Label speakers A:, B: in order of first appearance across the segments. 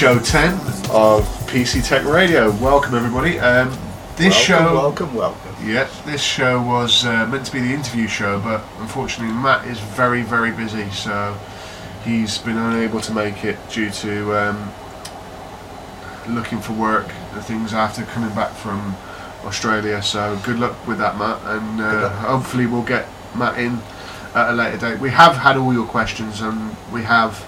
A: show 10 of PC Tech Radio. Welcome, everybody. Um, this welcome, show.
B: Welcome, welcome.
A: Yeah, this show was uh, meant to be the interview show, but unfortunately, Matt is very, very busy, so he's been unable to make it due to um, looking for work and things after coming back from Australia. So, good luck with that, Matt, and uh, hopefully, we'll get Matt in at a later date. We have had all your questions, and we have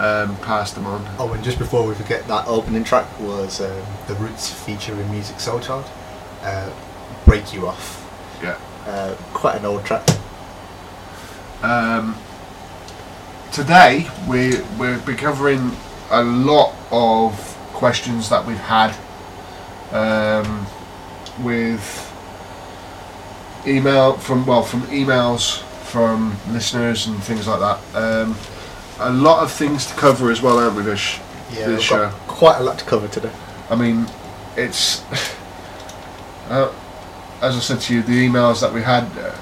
A: um, passed them on.
B: Oh, and just before we forget, that opening track was um, the Roots feature in Musiq Soulchild, uh, "Break You Off."
A: Yeah.
B: Uh, quite an old track.
A: Um, today we we'll be covering a lot of questions that we've had um, with email from well from emails from listeners and things like that. Um, a lot of things to cover as well, aren't we, Vish?
B: Yeah,
A: this show.
B: Uh, quite a lot to cover today.
A: I mean, it's. uh, as I said to you, the emails that we had, uh,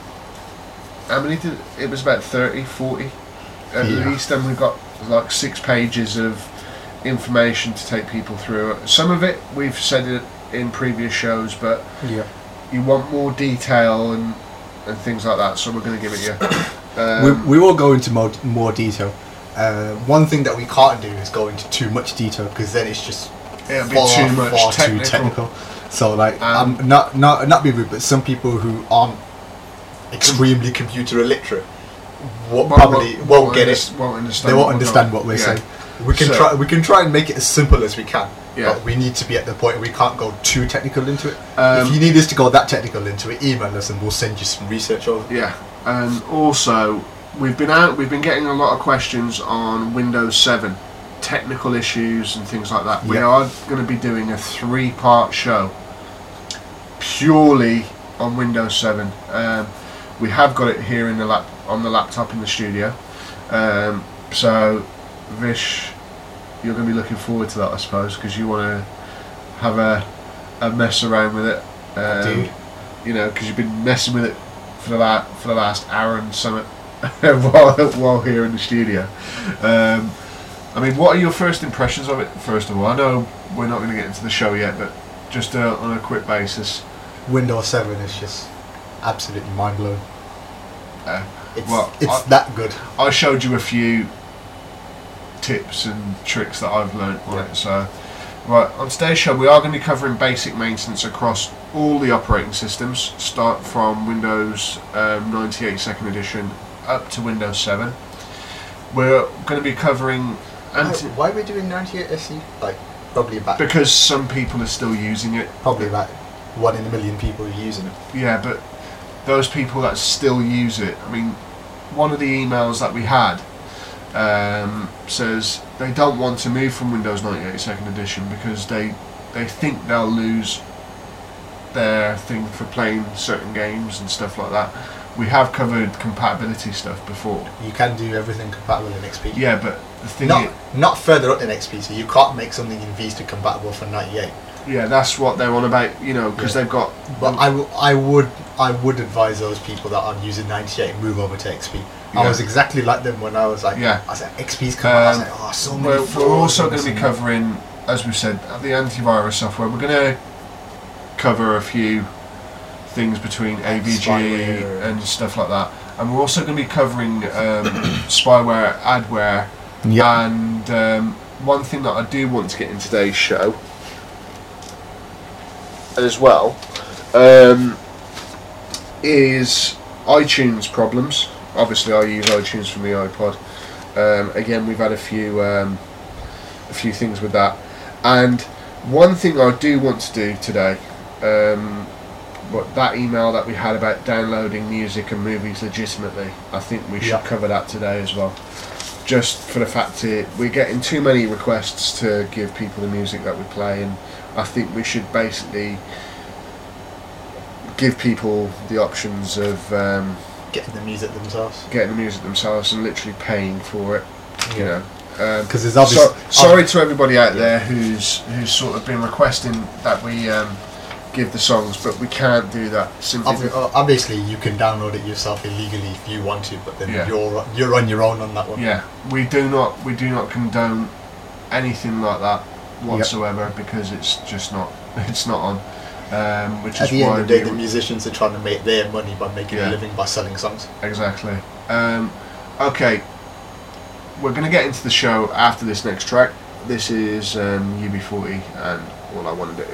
A: how many did. It was about 30, 40 at
B: yeah.
A: least, and we got like six pages of information to take people through. Some of it we've said it in previous shows, but
B: yeah.
A: you want more detail and, and things like that, so we're going to give it you. Um,
B: we, we will go into more, more detail. Uh, one thing that we can't do is go into too much detail because then it's just
A: It'll
B: far,
A: too much
B: far
A: technical.
B: too technical. So like,
A: um,
B: um, not not not be rude, but some people who aren't extremely computer illiterate won't,
A: won't
B: probably won't,
A: won't
B: get it.
A: Won't understand.
B: They won't understand what we're
A: yeah.
B: saying. We can
A: so,
B: try. We can try and make it as simple as we can.
A: Yeah.
B: But we need to be at the point we can't go too technical into it.
A: Um,
B: if you need us to go that technical into it, email us and we'll send you some research over.
A: Yeah. And also, we've been out. We've been getting a lot of questions on Windows Seven, technical issues and things like that. We are going to be doing a three-part show purely on Windows Seven. Um, we have got it here in the lap on the laptop in the studio. Um, so, Vish, you're going to be looking forward to that, I suppose, because you want to have a a mess around with it. Um. You know, because you've been messing with it for the la- for the last hour and something while while here in the studio. Um, I mean, what are your first impressions of it? First of all, I know we're not going to get into the show yet, but just uh, on a quick basis.
B: Windows Seven is just absolutely mind blowing.
A: Uh,
B: It's
A: Well,
B: it's
A: I-
B: that good.
A: I showed you a few tips and tricks that I've learned on
B: Yeah.
A: it. So, right on today's show, we are going to be covering basic maintenance across all the operating systems. Start from Windows um, 98 Second Edition up to Windows 7. We're going to be covering
B: Why,
A: anti-
B: why are we doing 98 SE? Like probably about
A: because some people are still using it.
B: probably about one in a million people are using it.
A: Yeah, but those people that still use it, I mean, one of the emails that we had um, says they don't want to move from Windows 98 Second Edition because they they think they'll lose their thing for playing certain games and stuff like that. We have covered compatibility stuff before.
B: You can do everything compatible in XP.
A: Yeah, but the thing
B: Not,
A: is,
B: not further up than XP, so you can't make something in Vista compatible for 98.
A: yeah, that's what they're on about, you know, because
B: Yeah.
A: they've got.
B: But I, w- I would I would advise those people that are using 98 move over to XP. I was exactly like them when I was like,
A: Yeah.
B: I said XP's coming. out. I was
A: Um,
B: like, oh, so many.
A: We're, we're also going to be covering, as we've said, the antivirus software. We're going to cover a few things between AVG and stuff like that. And we're also going to be covering um, spyware, adware,
B: and-
A: and um, one thing that I do want to get in today's show as well um, is iTunes problems. Obviously, I use iTunes from the iPod. Um, again, we've had a few um, a few things with that, and one thing I do want to do today, um, what that email that we had about downloading music and movies legitimately, I think we should
B: Yeah.
A: cover that today as well. Just for the fact that we're getting too many requests to give people the music that we play, and I think we should basically give people the options of um,
B: getting the music themselves.
A: getting the music themselves and literally paying for it. You know,
B: Because there's obviously.
A: so, sorry to everybody out there who's who's sort of been requesting that we um, give the songs, but we can't do that simply.
B: Obvi- uh, Obviously, you can download it yourself illegally if you want to, but then
A: Yeah.
B: you're you're on your own on that one.
A: yeah, we do not we do not condone anything like that whatsoever because it's just not it's not on. Um, which
B: At
A: is
B: the
A: why
B: end of the day, the musicians are trying to make their money by making
A: Yeah.
B: a living by selling songs.
A: Exactly. Um, okay, we're going to get into the show after this next track. This is um, UB40 and All I Want to Do.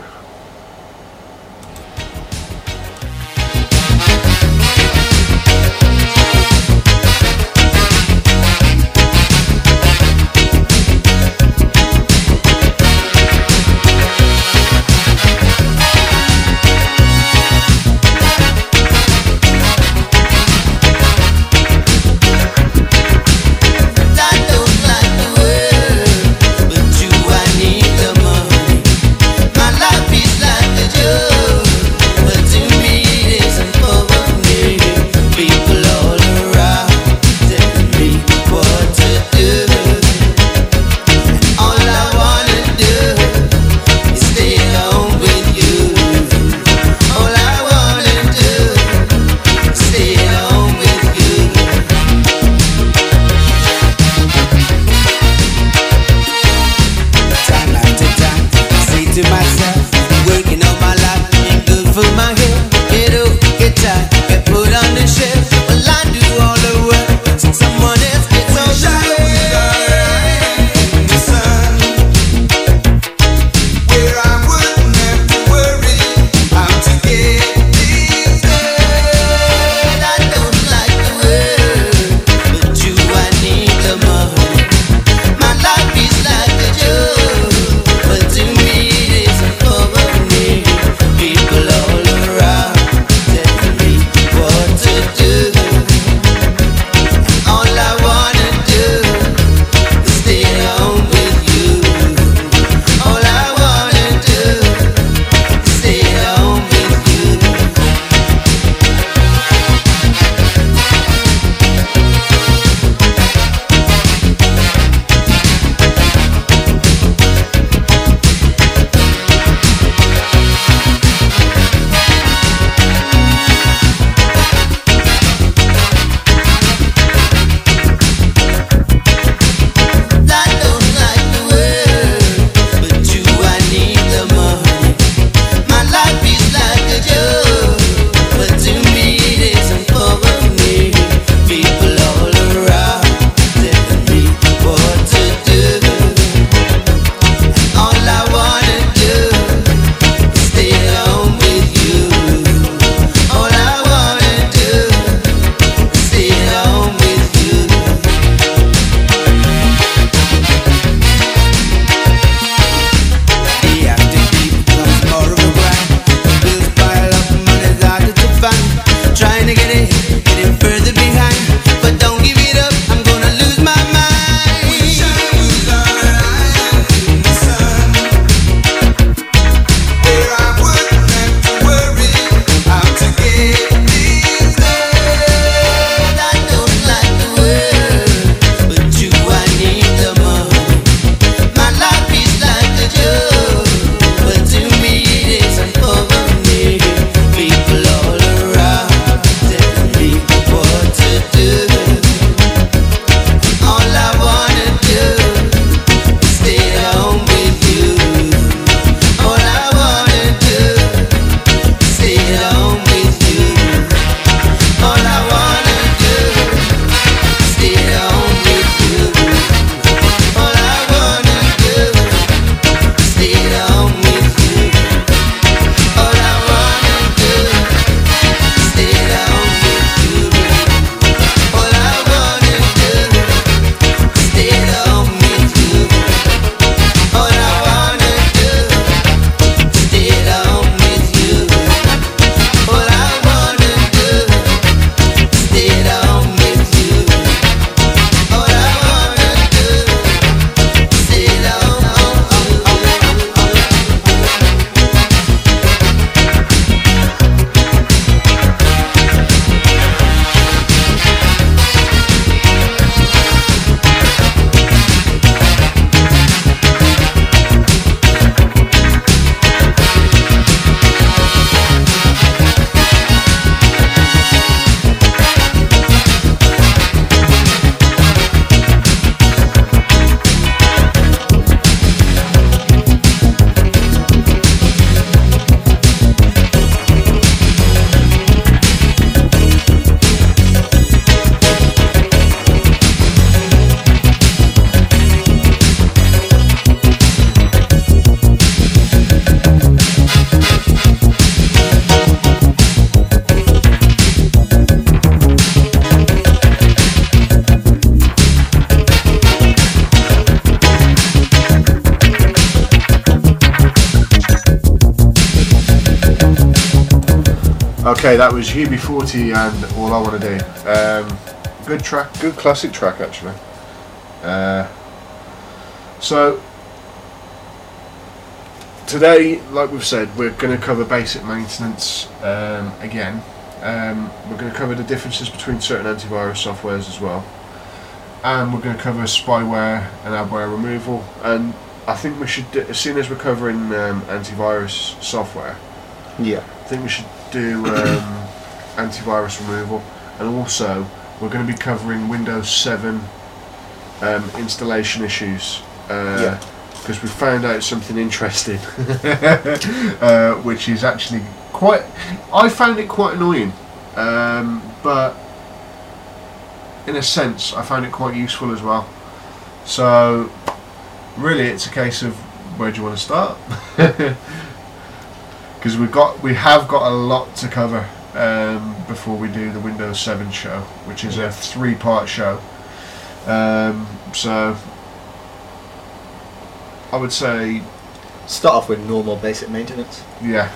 A: That was UB40 and All I Want to Do. Um, good track, good classic track actually. Uh, so, today, like we've said, we're going to cover basic maintenance um, again. Um, we're going to cover the differences between certain antivirus softwares as well. And we're going to cover spyware and adware removal. And I think we should, as soon as we're covering um, antivirus software,
B: Yeah.
A: I think we should do um, antivirus removal, and also we're going to be covering Windows 7 um, installation issues.
B: Yeah.
A: Because we found out something interesting, uh, which is actually quite. I found it quite annoying, um, but in a sense, I found it quite useful as well. So, really, it's a case of where do you want to start? because we've got we have got a lot to cover um, before we do the Windows 7 show, which is a three-part show. Um, so I would say,
B: Start off with normal basic maintenance.
A: yeah,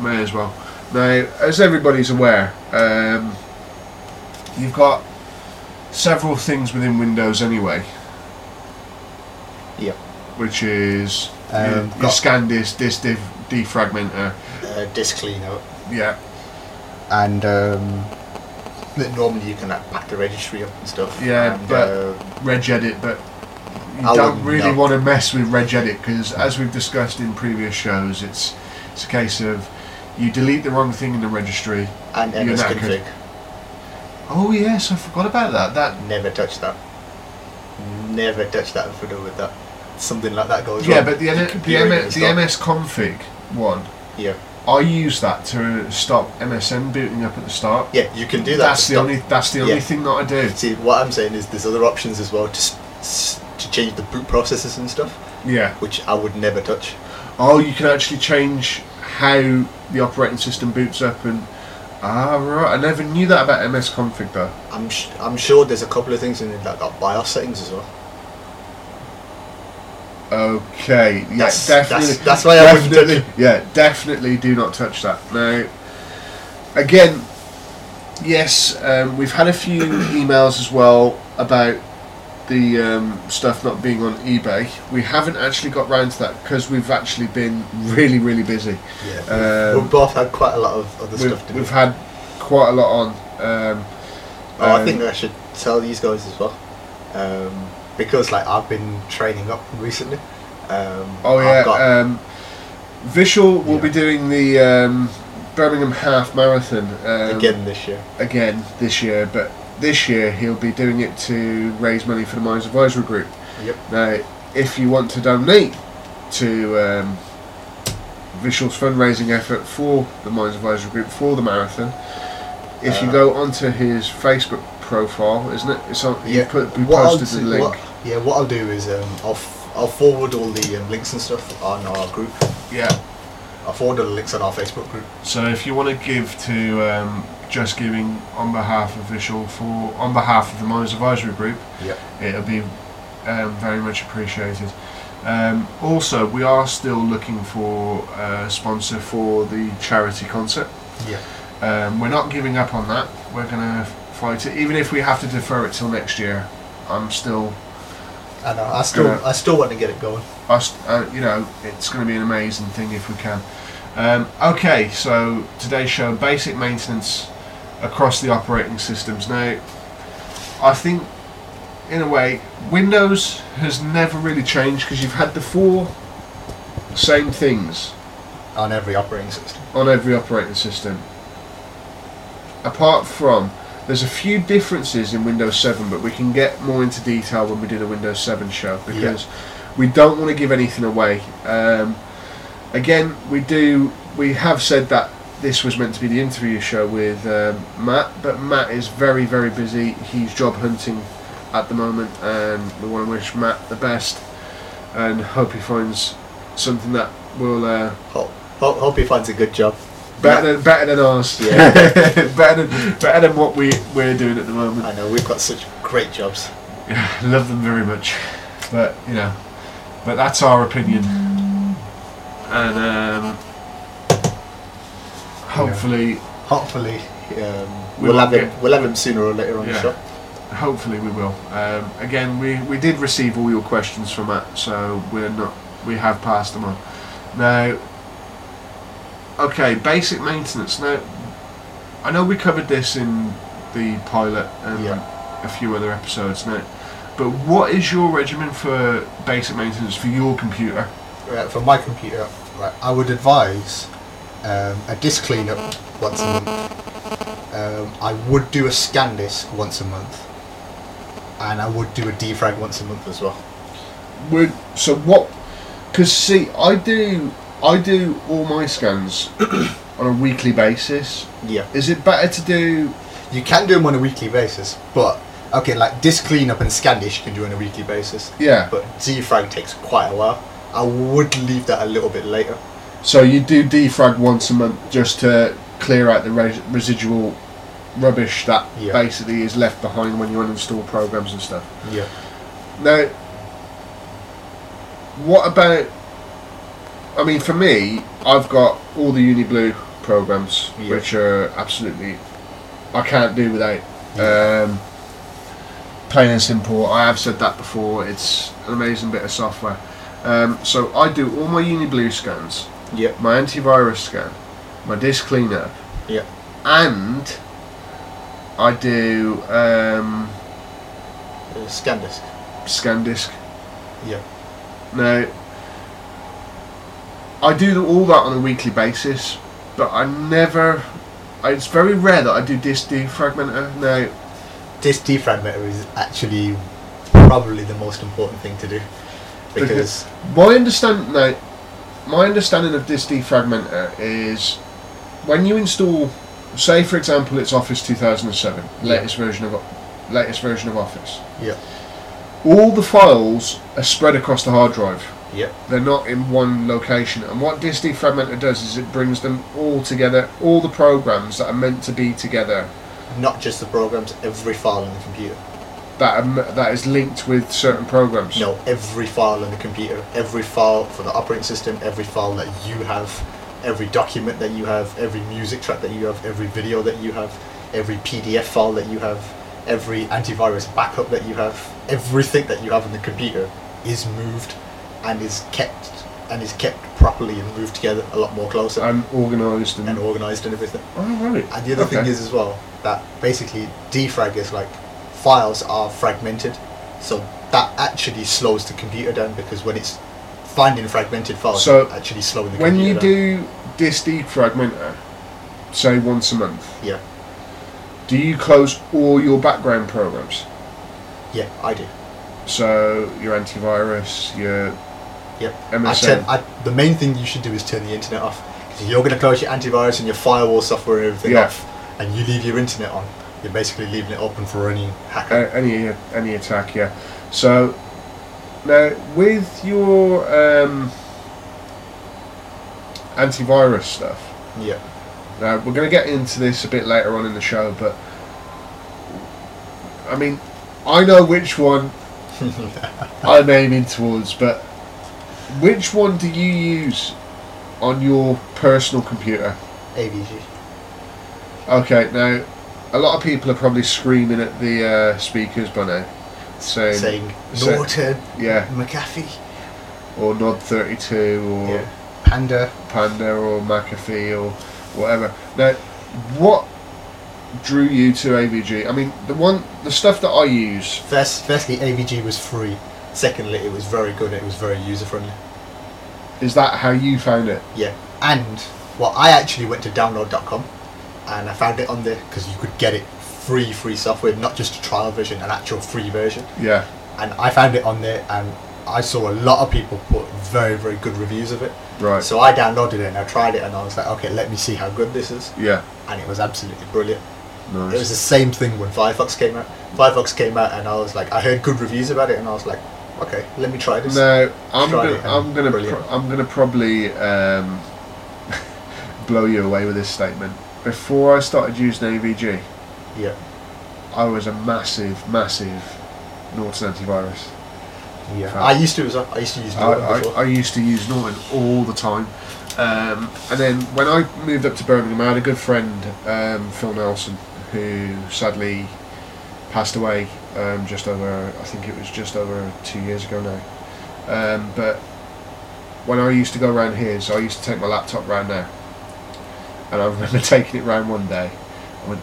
A: may as well. Now, as everybody's aware, um, you've got several things within Windows anyway,
B: Yeah.
A: which is
B: Um,
A: your, your scan disk, disk diff, defragmenter,
B: Uh, disk cleaner.
A: yeah,
B: And um, that normally you can like, pack the registry up and stuff.
A: Yeah,
B: and,
A: but-
B: uh,
A: regedit, but you
B: I
A: don't really want to mess with regedit because, as we've discussed in previous shows, it's it's a case of you delete the wrong thing in the registry.
B: and
A: you're
B: MS
A: knackered.
B: config.
A: Oh yes, I forgot about that. That
B: Never touch that. Never touch that and fiddle with that. Something like that goes
A: yeah,
B: wrong.
A: but the
B: your
A: N- the, M- the MS config one.
B: Yeah,
A: I use that to stop MSN booting up at the start.
B: yeah, you can do that.
A: That's the
B: stop-
A: only that's the only
B: Yeah.
A: thing that I do.
B: See, what I'm saying is there's other options as well to to change the boot processes and stuff,
A: Yeah.
B: which I would never touch.
A: Oh, you can actually change how the operating system boots up and. Ah right, I never knew that about MS config though.
B: I'm sh- I'm sure there's a couple of things in it that got BIOS settings as well.
A: Okay, yeah,
B: That's-
A: definitely.
B: that's- that's why I wouldn't
A: definitely, yeah, definitely do not touch that. Now, again, yes, um, we've had a few emails as well about the um, stuff not being on eBay. We haven't actually got round to that because we've actually been really, really busy.
B: Yeah,
A: Um,
B: we've both had quite a lot of other
A: We've,
B: stuff to do.
A: we've had quite a lot on. Um,
B: Oh, I
A: um,
B: think I should tell these guys as well, um, because like I've been training up recently. Um,
A: Oh yeah,
B: got-
A: um, Vishal will
B: Yeah.
A: be doing the um, Birmingham Half Marathon um,
B: again this year.
A: again this year, but this year he'll be doing it to raise money for the Mines Advisory Group.
B: Yep.
A: Now, if you want to donate to um, Vishal's fundraising effort for the Mines Advisory Group for the marathon, if you
B: Uh,
A: go onto his Facebook profile, isn't it? It's on. Yeah. You put we
B: what
A: posted the link.
B: what- yeah, what I'll do is um, I'll f- I'll forward all the um, links and stuff on our group.
A: Yeah.
B: I'll forward all the links on our Facebook group.
A: So if you want to give to um, Just Giving on behalf of Vishal for on behalf of the Mines Advisory Group,
B: Yep.
A: it'll be um, very much appreciated. Um, also, we are still looking for a sponsor for the charity concert.
B: Yeah.
A: Um, we're not giving up on that. We're gonna fight it, even if we have to defer it till next year. I'm still,
B: I know. I still
A: Gonna-
B: I still want to get it going.
A: St- uh, you know, it's going to be an amazing thing if we can. Um, okay, so today's show basic maintenance across the operating systems. Now, I think, in a way, Windows has never really changed because you've had the four same things
B: on every operating system.
A: on every operating system. Apart from, there's a few differences in Windows 7, but we can get more into detail when we do the Windows 7 show because we don't want to give anything away. Um, again, we do. We have said that this was meant to be the interview show with um, Matt, but Matt is very, very busy. He's job hunting at the moment, and we want to wish Matt the best and hope he finds something that will. Uh,
B: Hope, hope, hope he finds a good job.
A: Better than better than ours.
B: Yeah.
A: better than better than what we we're doing at the moment.
B: I know we've got such great jobs.
A: Yeah, love them very much, but you know, but that's our opinion, and um, hopefully,
B: hopefully um,
A: We
B: we'll
A: won't
B: have him. We'll have him sooner or later on
A: Yeah.
B: the show.
A: Hopefully we will. Um, again, we, we did receive all your questions from Matt, so we're not we have passed them on. Now, okay, basic maintenance. Now, I know we covered this in the pilot and
B: Yeah.
A: a few other episodes now, but what is your regimen for basic maintenance for your computer?
B: Right, for my computer, right, I would advise um, a disk cleanup once a month. Um, I would do a scan disk once a month, and I would do a defrag once a month as well.
A: Would so what? Because see, I do I do all my scans on a weekly basis.
B: Yeah,
A: Is it better to do?
B: you can do them on a weekly basis, but okay, like disk cleanup and scan disk you can do on a weekly basis,
A: Yeah.
B: but defrag takes quite a while. I would leave that a little bit later.
A: So you do defrag once a month just to clear out the res- residual rubbish that
B: Yeah.
A: basically is left behind when you uninstall programs and stuff.
B: Yeah.
A: Now, what about? I mean, for me, I've got all the UniBlue programs,
B: Yeah.
A: which are absolutely I can't do without. Um, plain and simple. I have said that before. It's an amazing bit of software. Um, so I do all my UniBlue scans,
B: Yeah.
A: my antivirus scan, my disk cleaner.
B: Yeah.
A: and I do um,
B: Uh, scan disk.
A: scan disk.
B: Yeah.
A: Now, I do all that on a weekly basis, but I never. It's very rare that I do disk defragmenter. Now,
B: Disk defragmenter is actually probably the most important thing to do because
A: my understand now, my understanding of disk defragmenter is when you install, say for example, it's Office 2007, latest version of latest version of Office.
B: yeah,
A: All the files are spread across the hard drive.
B: Yeah,
A: they're not in one location. And what Disk Defragmenter does is it brings them all together, all the programs that are meant to be together,
B: not just the programs, every file on the computer.
A: that are, m- that is linked with certain programs.
B: No, every file on the computer, every file for the operating system, every file that you have, every document that you have, every music track that you have, every video that you have, every PDF file that you have, every antivirus backup that you have, everything that you have on the computer is moved and is kept and is kept properly and moved together a lot more closer
A: And organised and.
B: and organized and everything.
A: oh, right.
B: And the other thing is as well that basically defrag is like files are fragmented, so that actually slows the computer down because when it's finding fragmented files,
A: So,
B: actually slowing the computer. Down.
A: When you
B: down.
A: do Disk Defragmenter, say once a month,
B: yeah,
A: do you close all your background programs?
B: yeah, I do.
A: So your antivirus, your
B: Yep. I
A: MSN.
B: turn, I, the main thing you should do is turn the internet off. Because you're going to close your antivirus and your firewall software and everything
A: Yeah.
B: off, and you leave your internet on. You're basically leaving it open for any hacker.
A: Uh, any any attack, yeah. So now with your um, antivirus stuff,
B: yeah,
A: now we're going to get into this a bit later on in the show, but I mean, I know which one I'm aiming towards, but which one do you use on your personal computer?
B: AVG.
A: Okay, now a lot of people are probably screaming at the uh, speakers by now, saying,
B: Saying
A: say-
B: Norton,
A: yeah,
B: McAfee,
A: or Nod 32 or
B: yeah. Panda.
A: Panda or McAfee or whatever. Now, what drew you to AVG? I mean, the one, the stuff that I use.
B: First, firstly, AVG was free. Secondly, it was very good. It was very user friendly.
A: Is that how you found it?
B: Yeah, and well, I actually went to download.com and I found it on there because you could get it free, free software, not just a trial version, an actual free version.
A: Yeah,
B: And I found it on there, and I saw a lot of people put very, very good reviews of it.
A: right.
B: So I downloaded it and I tried it, and I was like, okay, let me see how good this is.
A: yeah,
B: And it was absolutely brilliant.
A: nice.
B: It was the same thing when Firefox came out. Firefox came out, and I was like, I heard good reviews about it, and I was like, okay, let me try this.
A: Now I'm gonna, I'm gonna, pro- I'm gonna probably um, blow you away with this statement. Before I started using AVG,
B: Yeah,
A: I was a massive, massive Norton antivirus.
B: yeah. I used to as well. I used to use
A: I,
B: Norton
A: I,
B: before.
A: I used to use Norton all the time. Um, and then when I moved up to Birmingham, I had a good friend, um, Phil Nelson, who sadly passed away um, just over, I think it was just over two years ago now. Um, but when I used to go around here, so I used to take my laptop round there. And I remember taking it round one day. I went,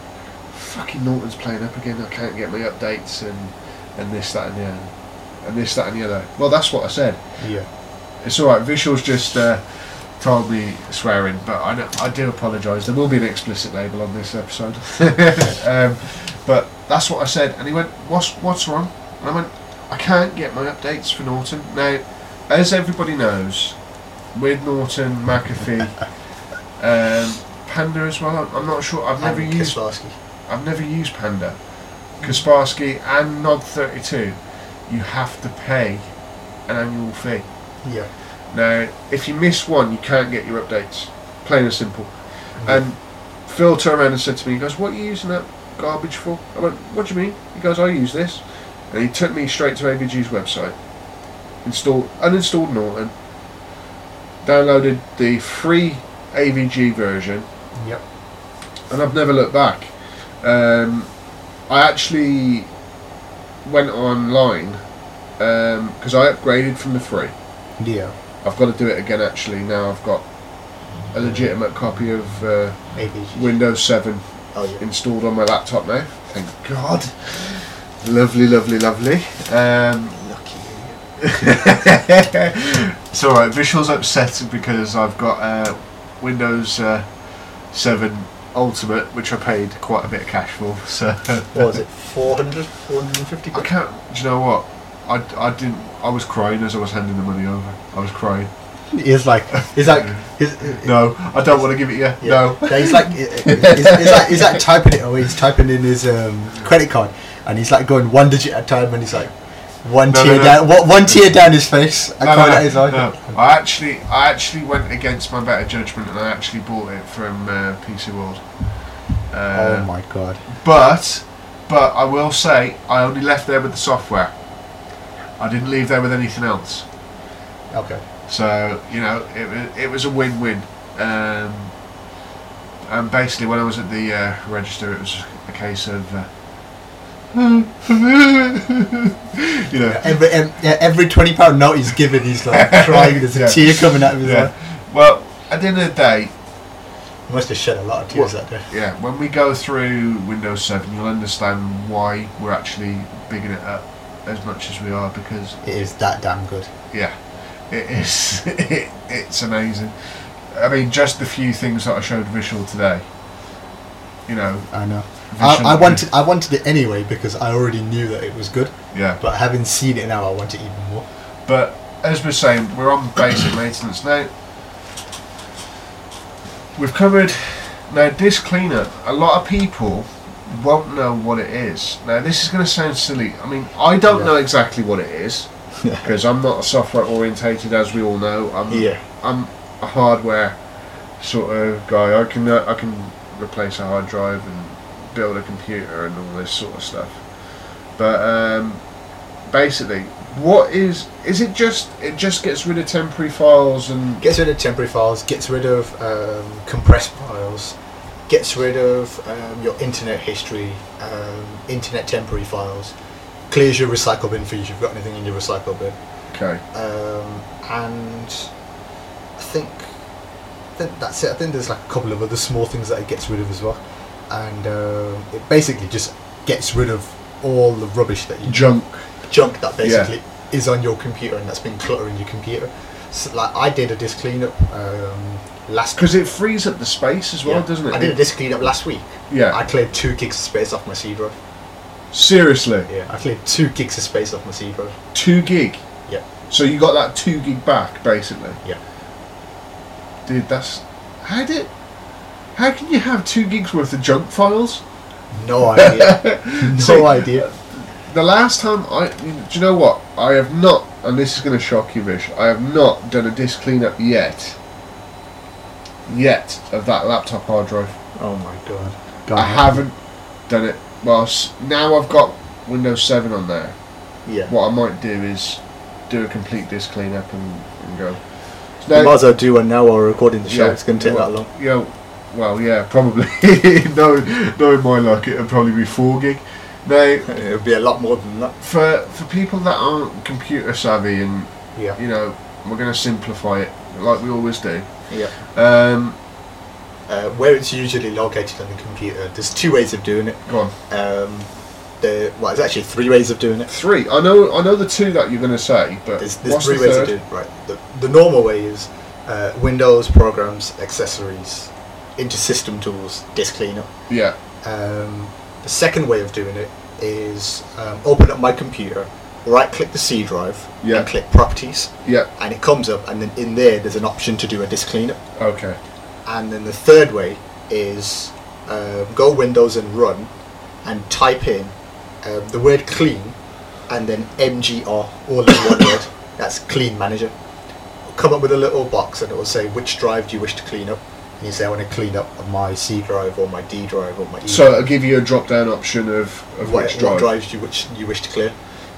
A: fucking Norton's playing up again, I can't get my updates and, and this, that, and the other. And this, that, and the other. Well, that's what I said.
B: Yeah.
A: It's alright, Vishal's just uh, told me swearing, but I, know, I do apologise. There will be an explicit label on this episode. um, but that's what I said, and he went, "What's what's wrong?" And I went, "I can't get my updates for Norton now." As everybody knows, with Norton, McAfee, um, Panda as well. I'm- not sure. I've never
B: And
A: used.
B: Kaspersky.
A: I've never used Panda, Kaspersky, and Nod32. You have to pay an annual fee.
B: Yeah.
A: Now, if you miss one, you can't get your updates. Plain and simple. And Phil turned around and said to me, he goes, What are you using that garbage for? I went, What do you mean? He goes, I use this. And he took me straight to AVG's website, installed, uninstalled Norton, downloaded the free AVG version,
B: Yep.
A: and I've never looked back. Um, I actually went online because I upgraded from the free.
B: Yeah.
A: I've got to do it again actually. Now I've got a legitimate copy of uh,
B: AVG.
A: Windows 7
B: Oh yeah.
A: Installed on my laptop now. Thank God. Lovely, lovely, lovely. Um,
B: Lucky
A: it's alright. Vishal's upset because I've got uh, Windows uh, 7 Ultimate, which I paid quite a bit of cash for. So
B: What was it? 400? 450
A: I can't. Do you know what? I, I didn't. I was crying as I was handing the money over. I was crying.
B: He's like, he's like, he's,
A: No, I don't want to give it you.
B: Yeah.
A: No.
B: Yeah, he's like, he's, like, he's like typing it away. He's typing in his um, credit card, and he's like going one digit at a time, and he's like one
A: No, no,
B: tear
A: no.
B: down, one, one tear down his face. I
A: No,
B: can't
A: no,
B: let his
A: no. I actually, I actually went against my better judgment, and I actually bought it from uh, PC World. Uh,
B: Oh my god.
A: But, but I will say, I only left there with the software. I didn't leave there with anything else.
B: Okay.
A: So you know, it was it was a win-win. Um, and basically, when I was at the uh, register, it was a case of. Uh, you know,
B: Every every twenty pound note he's given, he's like crying. There's a
A: Yeah.
B: tear coming out of his
A: yeah.
B: eye.
A: Well, at the end of the day,
B: He must have shed a lot of tears
A: Well-
B: that day.
A: yeah, when we go through Windows 7, you'll understand why we're actually bigging it up as much as we are because,
B: It is that damn good.
A: yeah, it is. It, it's amazing. I mean, just the few things that I showed Vishal today. You know,
B: I know. I, I wanted, I wanted it anyway because I already knew that it was good.
A: Yeah,
B: But having seen it now, I want it even more.
A: but as we're saying, we're on basic maintenance now. We've covered now disk cleaner. A lot of people won't know what it is. Now, this is going to sound silly. I mean, I don't
B: Yeah.
A: know exactly what it is because I'm not a software orientated, as we all know. I'm
B: Yeah.
A: I'm a hardware sort of guy. I can uh, I can replace a hard drive and build a computer and all this sort of stuff. But um, basically, what is is it? Just it just gets rid of temporary files and
B: Gets rid of temporary files, gets rid of um, compressed files, gets rid of um, your internet history, um, internet temporary files, clears your recycle bin for you if you've got anything in your recycle bin.
A: okay.
B: Um, and I think, I think that's it. I think there's like a couple of other small things that it gets rid of as well. And um, it basically just gets rid of all the rubbish that you
A: Junk.
B: junk that basically is on your computer and that's been cluttering your computer. So, like I did a disk cleanup um, last
A: Because it frees up the space as well,
B: yeah.
A: doesn't it?
B: I did a disk cleanup last week.
A: Yeah.
B: I cleared two gigs of space off my C drive.
A: Seriously,
B: Yeah, I cleared two gigs of space off my C drive.
A: two gig.
B: Yeah.
A: So you got that two gig back, basically.
B: Yeah.
A: Dude, that's how did. How can you have two gigs worth of junk files?
B: No idea. no
A: See,
B: idea.
A: The last time I, do you know what? I have not, and this is going to shock you, Vish. I have not done a disk cleanup yet. Yet of that laptop hard drive.
B: Oh my god.
A: I haven't done it. Well, now I've got Windows 7 on there.
B: Yeah.
A: What I might do is do a complete disk cleanup and, and go. Now-
B: you might as well do one now while we're recording the show.
A: Yeah.
B: It's going to take
A: well,
B: that long.
A: Yeah, well, yeah, probably. no, no, knowing my luck, it'll probably be four gig. Now,
B: It'll be a lot more than that.
A: for for people that aren't computer savvy, and
B: Yeah.
A: you know, we're going to simplify it like we always do.
B: Yeah.
A: Um,
B: Uh, where it's usually located on the computer, there's two ways of doing it.
A: go on.
B: Um, the well, there's actually three ways of doing it.
A: Three. I know. I know the two that you're going to say, but
B: There's, there's
A: what's
B: three
A: the
B: ways
A: third?
B: of doing it. Right. The, the normal way is uh, Windows programs, accessories, into system tools, disk cleanup.
A: Yeah.
B: Um, the second way of doing it is um, open up my computer, right click the C drive,
A: Yeah.
B: and click properties,
A: Yeah.
B: and it comes up, and then in there there's an option to do a disk cleanup.
A: Okay.
B: And then the third way is um, go Windows and run, and type in um, the word clean, and then MGR all in one word. That's Clean Manager. Come up with a little box, and it will say which drive do you wish to clean up. And you say I want to clean up my C drive or my D drive or my E
A: So
B: drive
A: it'll give you a drop down option of, of
B: what,
A: which
B: what drives you which you wish to clear.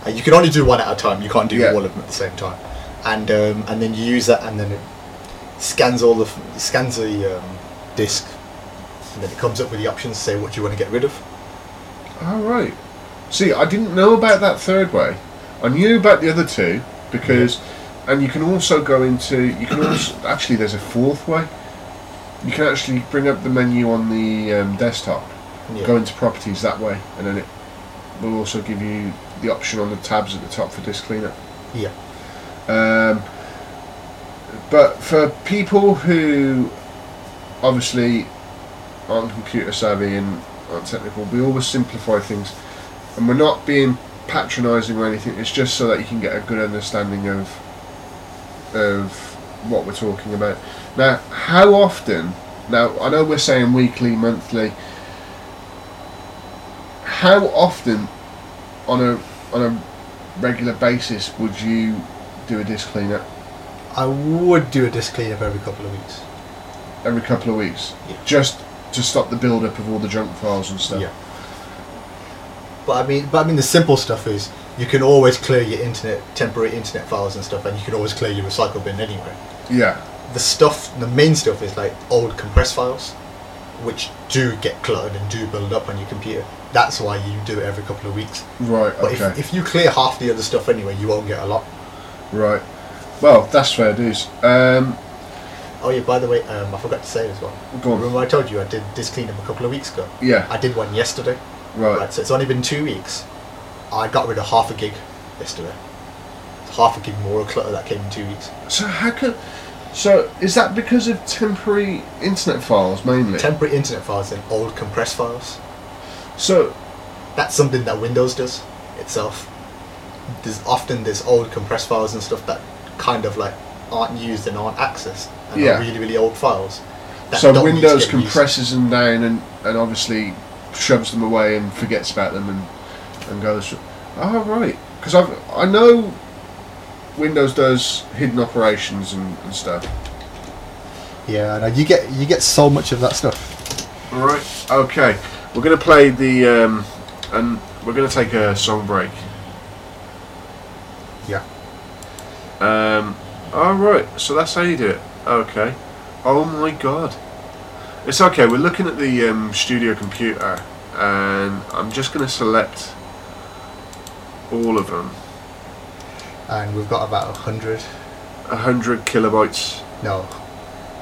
B: Uh, you can only do one at a time. You can't do
A: Yeah.
B: all of them at the same time. And um, and then you use that, and then it scans all the scans the um, disk, and then it comes up with the options to say what you want to get rid of.
A: All right. See, I didn't know about that third way. I knew about the other two because, and you can also go into. You can also actually. There's a fourth way. You can actually bring up the menu on the um, desktop,
B: Yeah.
A: go into properties that way, and then it will also give you the option on the tabs at the top for disk cleanup.
B: Yeah.
A: Um, but for people who obviously aren't computer savvy and aren't technical, we always simplify things, and we're not being patronising or anything. It's just so that you can get a good understanding of of what we're talking about. Now, how often? Now, I know we're saying weekly, monthly. How often, on a on a regular basis, would you do a disk cleanup?
B: I would do a disk cleanup every couple of weeks.
A: Every couple of weeks,
B: Yeah.
A: just to stop the build up of all the junk files and stuff.
B: Yeah. But I mean, but I mean, the simple stuff is you can always clear your internet, temporary internet files and stuff, and you can always clear your recycle bin anyway.
A: Yeah.
B: the stuff, the main stuff is like old compressed files, which do get cluttered and do build up on your computer. That's why you do it every couple of weeks.
A: Right.
B: But
A: Okay.
B: if, if you clear half the other stuff anyway, you won't get a lot.
A: right. Well, that's fair dues. Um,
B: Oh yeah, by the way, um, I forgot to say as well.
A: go on.
B: Remember I told you I did this cleanup a couple of weeks ago?
A: Yeah.
B: I did one yesterday.
A: Right.
B: Right, so it's only been two weeks. I got rid of half a gig yesterday. Half a gig more of clutter that came in two weeks.
A: So how could? So is that because of temporary internet files mainly?
B: Temporary internet files and old compressed files.
A: so
B: That's something that Windows does itself. There's often there's old compressed files and stuff that kind of like aren't used and aren't accessed and
A: Yeah.
B: are really really old files.
A: so
B: don't need to
A: Windows
B: get used.
A: compresses them down and, and obviously shoves them away and forgets about them and and goes. Oh right, because I I know Windows does hidden operations and, and stuff.
B: Yeah, no, you get you get so much of that stuff.
A: All right. Okay. We're gonna play the um, and we're gonna take a song break.
B: Yeah.
A: Um. All right. So that's how you do it. Okay. Oh my god. It's okay. We're looking at the um, studio computer, and I'm just gonna select all of them.
B: And we've got about a hundred,
A: A hundred kilobytes.
B: no,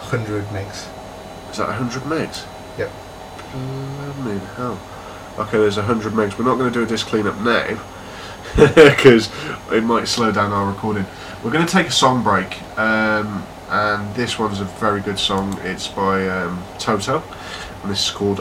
B: hundred megs.
A: Is that a hundred megs?
B: Yep.
A: Blooming hell. Okay, there's a hundred megs. We're not going to do a disk cleanup now because it might slow down our recording. We're going to take a song break, um, and this one's a very good song. It's by um, Toto, and this is called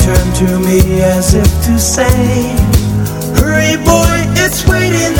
C: Turned to me as if to say, Hurry, boy, it's waiting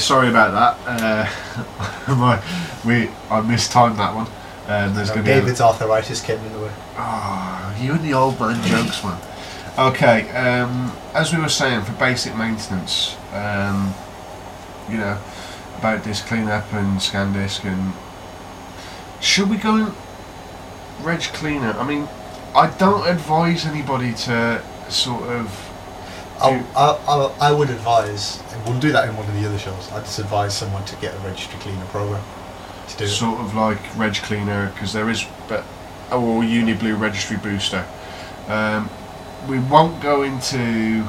A: Sorry about that. Uh, my, we I mistimed that one. Um, there's going to be a-
B: David's arthritis came in the way.
A: Ah, you and the old man jokes, man. Okay, um, as we were saying, for basic maintenance, um, you know, about disk cleanup and scan disk, and should we go and reg cleaner? I mean, I don't advise anybody to sort of.
B: I, I, I, would advise, and we'll do that in one of the other shows. I'd just advise someone to get a registry cleaner program to do it.
A: sort of like reg cleaner because there is but or UniBlue registry booster. Um, we won't go into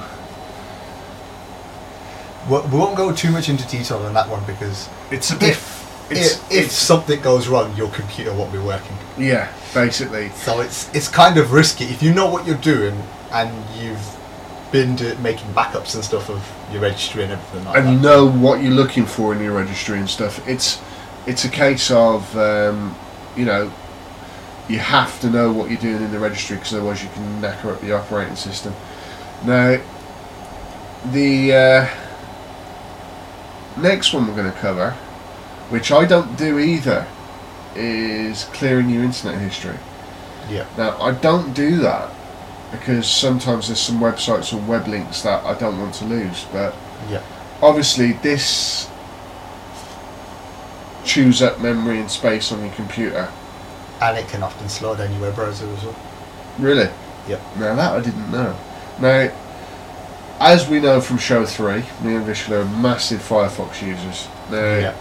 B: We we won't go too much into detail on that one because
A: it's a bit
B: if
A: it's,
B: if, if
A: it's
B: something goes wrong, your computer won't be working.
A: yeah basically
B: So it's it's kind of risky if you know what you're doing and you've been to making backups and stuff of your registry and everything like
A: and
B: that.
A: know what you're looking for in your registry and stuff. It's it's a case of um, you know you have to know what you're doing in the registry because otherwise you can knacker up the operating system. Now the uh, next one we're going to cover, which I don't do either, is clearing your internet history.
B: Yeah.
A: Now I don't do that because sometimes there's some websites or web links that I don't want to lose. But
B: Yeah.
A: obviously, this chews up memory and space on your computer.
B: And it can often slow down your web browser as well.
A: Really?
B: Yep.
A: Now that I didn't know. Now, as we know from show three, me and Vishal are massive Firefox users. Now,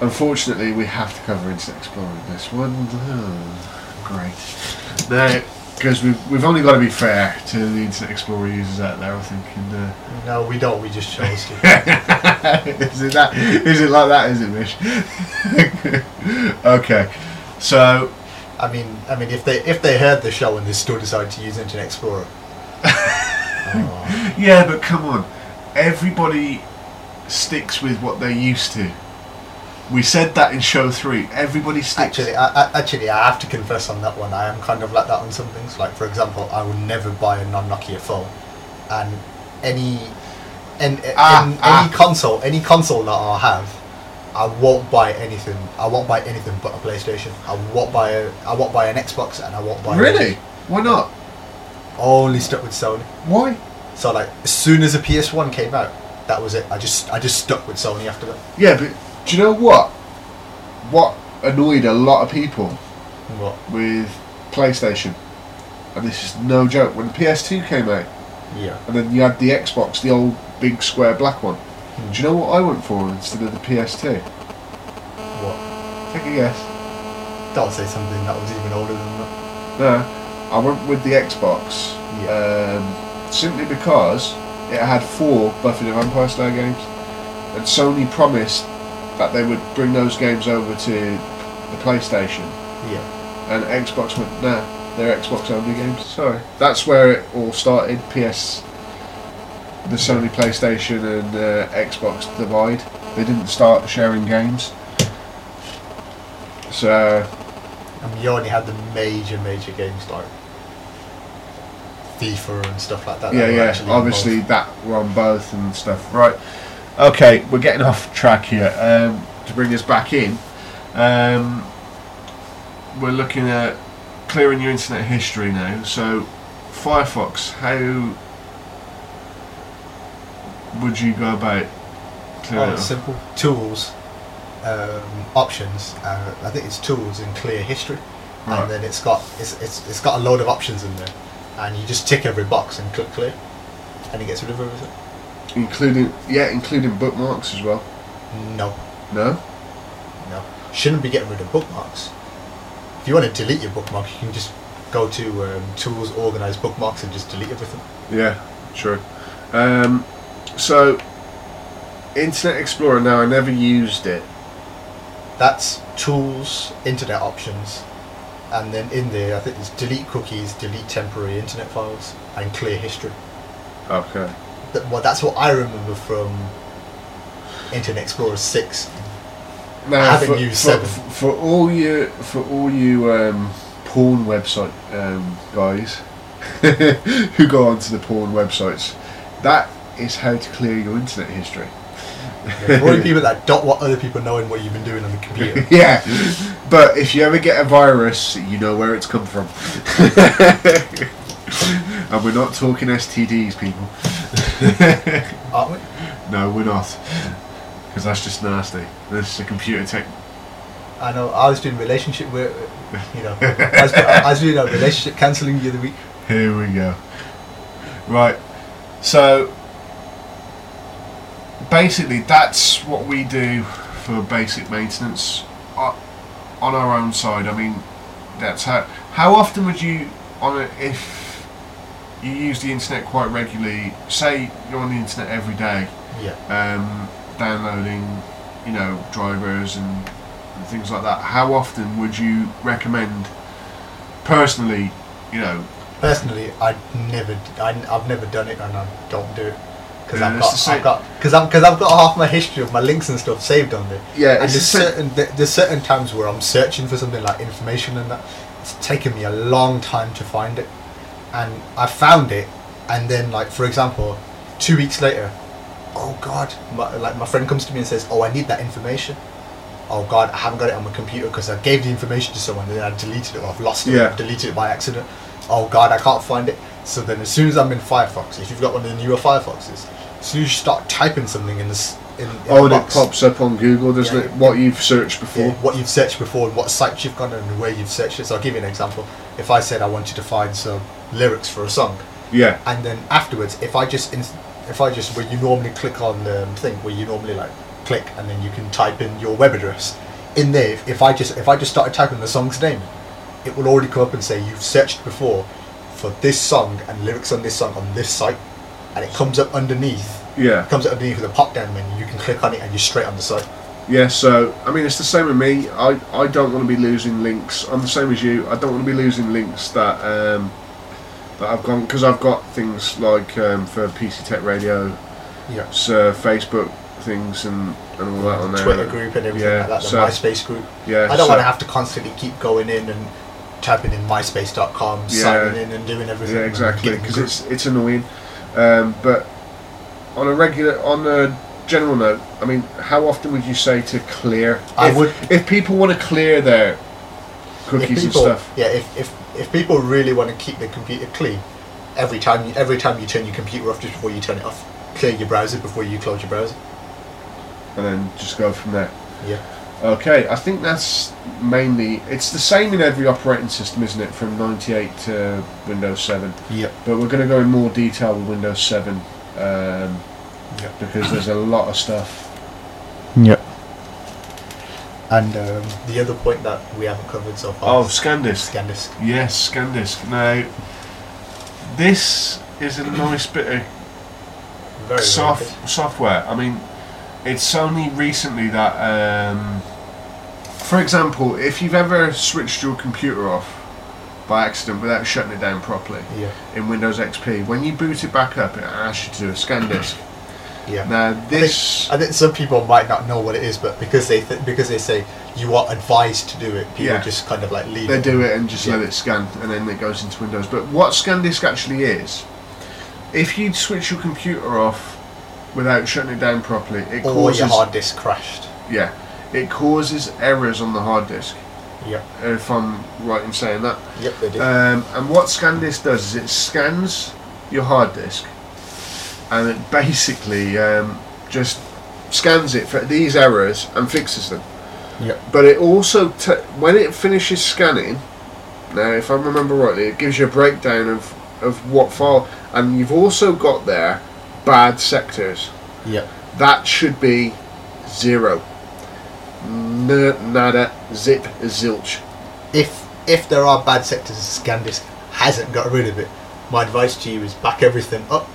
A: unfortunately, we have to cover Internet Explorer in this one. Oh, great. Now, because we've, we've only got to be fair to the Internet Explorer users out there, I think. And, uh,
B: No, we don't. We just chose to.
A: is it that? Is it like that? Is it, Vish? okay, so
B: I mean, I mean, if they if they heard the show and they still decided to use Internet Explorer, oh,
A: yeah, but come on, everybody sticks with what they're used to. We said that in show three. Everybody sticks.
B: actually, I, I, actually, I have to confess on that one. I am kind of like that on some things. Like, for example, I would never buy a non-Nokia phone, and any and
A: Ah,
B: any
A: ah.
B: console, any console that I have, I won't buy anything. I won't buy anything but a PlayStation. I won't buy a. I won't buy an Xbox, and I won't buy.
A: really? Why not?
B: Only stuck with Sony.
A: Why?
B: So like, as soon as the PS1 came out, that was it. I just I just stuck with Sony after that.
A: Yeah, but do you know what? What annoyed a lot of people
B: What?
A: with PlayStation, and this is no joke, when the PS2 came out,
B: Yeah.
A: and then you had the Xbox, the old big square black one.
B: Hmm.
A: Do you know what I went for instead of the PS2?
B: What?
A: Take a guess.
B: Don't say something that was even older than that.
A: No, I went with the Xbox.
B: Yeah.
A: Um, simply because it had four Buffy the Vampire Slayer games, and Sony promised that they would bring those games over to the PlayStation,
B: Yeah.
A: and Xbox went, nah, they're Xbox only games. Sorry. That's where it all started. PS, the Sony PlayStation and uh, Xbox divide. They didn't start sharing games. So
B: I mean, you only had the major, major games like FIFA and stuff like that. that
A: yeah, yeah. Obviously, that were on both and stuff. Right. Okay, we're getting off track here. Um, to bring us back in, um, we're looking at clearing your internet history now. So, Firefox, how would you go about clearing
B: Oh, simple tools, um, options. Uh, I think it's tools in clear history,
A: Right.
B: and then it's got it's, it's it's got a load of options in there, and you just tick every box and click clear, and it gets rid of everything.
A: Including, yeah, including bookmarks as well.
B: No,
A: No.
B: no, shouldn't be getting rid of bookmarks. If you want to delete your bookmarks, you can just go to um, tools, organize bookmarks, and just delete everything.
A: Yeah, true. Um, so, Internet Explorer. Now, I never used it.
B: That's tools, internet options, and then in there, I think there's delete cookies, delete temporary internet files, and clear history.
A: Okay.
B: That, well, that's what I remember from Internet Explorer 6.
A: Now,
B: I haven't
A: for,
B: used
A: for,
B: seven.
A: for all you for all you um, porn website um, guys who go onto the porn websites, that is how to clear your internet history.
B: For all the people that don't want other people knowing what you've been doing on the computer.
A: yeah, but if you ever get a virus, you know where it's come from. and we're not talking STDs, people.
B: Aren't we?
A: No, we're not. Because that's just nasty. This is a computer tech.
B: I know, I was doing relationship work. you know, I was, I was doing a relationship counselling the other week.
A: Here we go. Right. So basically, that's what we do for basic maintenance uh, on our own side. I mean, that's how. How often would you on it if you use the internet quite regularly? Say you're on the internet every day,
B: Yeah.
A: um, downloading, you know, drivers and, and things like that. How often would you recommend, personally, you know,
B: Personally, I never, I, I've never done it and I don't do it. Because
A: Yeah,
B: I've got, I've got, because I'm, because I've got half my history of my links and stuff saved on there.
A: Yeah,
B: and there's
A: the
B: certain there's certain times where I'm searching for something like information and that. It's taken me a long time to find it, and I found it, and then like for example, two weeks later, oh god, my, like my friend comes to me and says, oh I need that information. Oh god, I haven't got it on my computer because I gave the information to someone and then I deleted it or I've lost it
A: Yeah.
B: deleted it by accident. Oh god, I can't find it. So then, as soon as I'm in Firefox, if you've got one of the newer Firefoxes, as soon as you start typing something in this, in, in
A: Oh, and it pops up on Google, doesn't
B: Yeah.
A: it? What you've searched before.
B: yeah, what you've searched before and what sites you've gone and where you've searched it. So I'll give you an example. If I said I wanted to find some lyrics for a song,
A: Yeah.
B: and then afterwards, if I just if I just where you normally click on the thing where you normally like click and then you can type in your web address in there. If, if I just if I just started typing the song's name, it will already come up and say you've searched before for this song and lyrics on this song on this site, and it comes up underneath.
A: Yeah.
B: It comes up underneath with a pop down menu. You can click on it and you're straight on the site.
A: Yeah, so I mean, it's the same with me. I, I don't want to be losing links. I'm the same as you. I don't want to be losing links that um, that I've gone because I've got things like um, for PC Tech Radio,
B: Yeah.
A: so Facebook things and, and all that on there.
B: Twitter group and everything
A: Yeah,
B: like that. The
A: so-
B: MySpace group.
A: Yeah,
B: I don't
A: so-
B: want to have to constantly keep going in and typing in myspace.com,
A: Yeah.
B: signing in and doing everything.
A: Yeah, exactly. Because it's it's annoying. Um, but on a regular, on a general note, I mean, how often would you say to clear?
B: I
A: if,
B: would-
A: If people want to clear their cookies and stuff.
B: Yeah, if, if if people really want to keep their computer clean, every time you every time you turn your computer off, just before you turn it off, clear your browser before you close your browser.
A: and then just go from there.
B: Yeah.
A: Okay, I think that's mainly it's the same in every operating system, isn't it? From 98 to Windows 7.
B: Yep.
A: But we're going to go in more detail with Windows 7 um,
B: Yep.
A: because there's a lot of stuff.
B: Yep. And um, the other point that we haven't covered so far.
A: Oh, ScanDisk.
B: ScanDisk.
A: Yes, ScanDisk. Now, this is a nice bit of
B: Very, very
A: soft
B: good.
A: software. I mean, it's only recently that, um, for example, if you've ever switched your computer off by accident without shutting it down properly
B: Yeah.
A: in Windows XP, when you boot it back up, it asks you to do a scan disk.
B: Yeah.
A: Now
B: I think-
A: this,
B: I think some people might not know what it is, but because they th- because they say you are advised to do it, people
A: Yeah.
B: just kind of like leave.
A: they do it and just
B: Yeah.
A: let it scan, and then it goes into Windows. But what ScanDisk actually is, if you switch your computer off without shutting it down properly, it
B: Or
A: causes
B: your hard disk crashed.
A: yeah, it causes errors on the hard disk.
B: Yep.
A: If I'm right in saying that.
B: Yep, they do.
A: Um, and what ScanDisk does is it scans your hard disk, and it basically um, just scans it for these errors and fixes them.
B: yep.
A: But it also, t- when it finishes scanning, now if I remember rightly, it gives you a breakdown of, of what file, and you've also got there bad sectors.
B: Yep.
A: That should be zero. N- nada, zip, zilch.
B: If if there are bad sectors, ScanDisk hasn't got rid of it. My advice to you is back everything up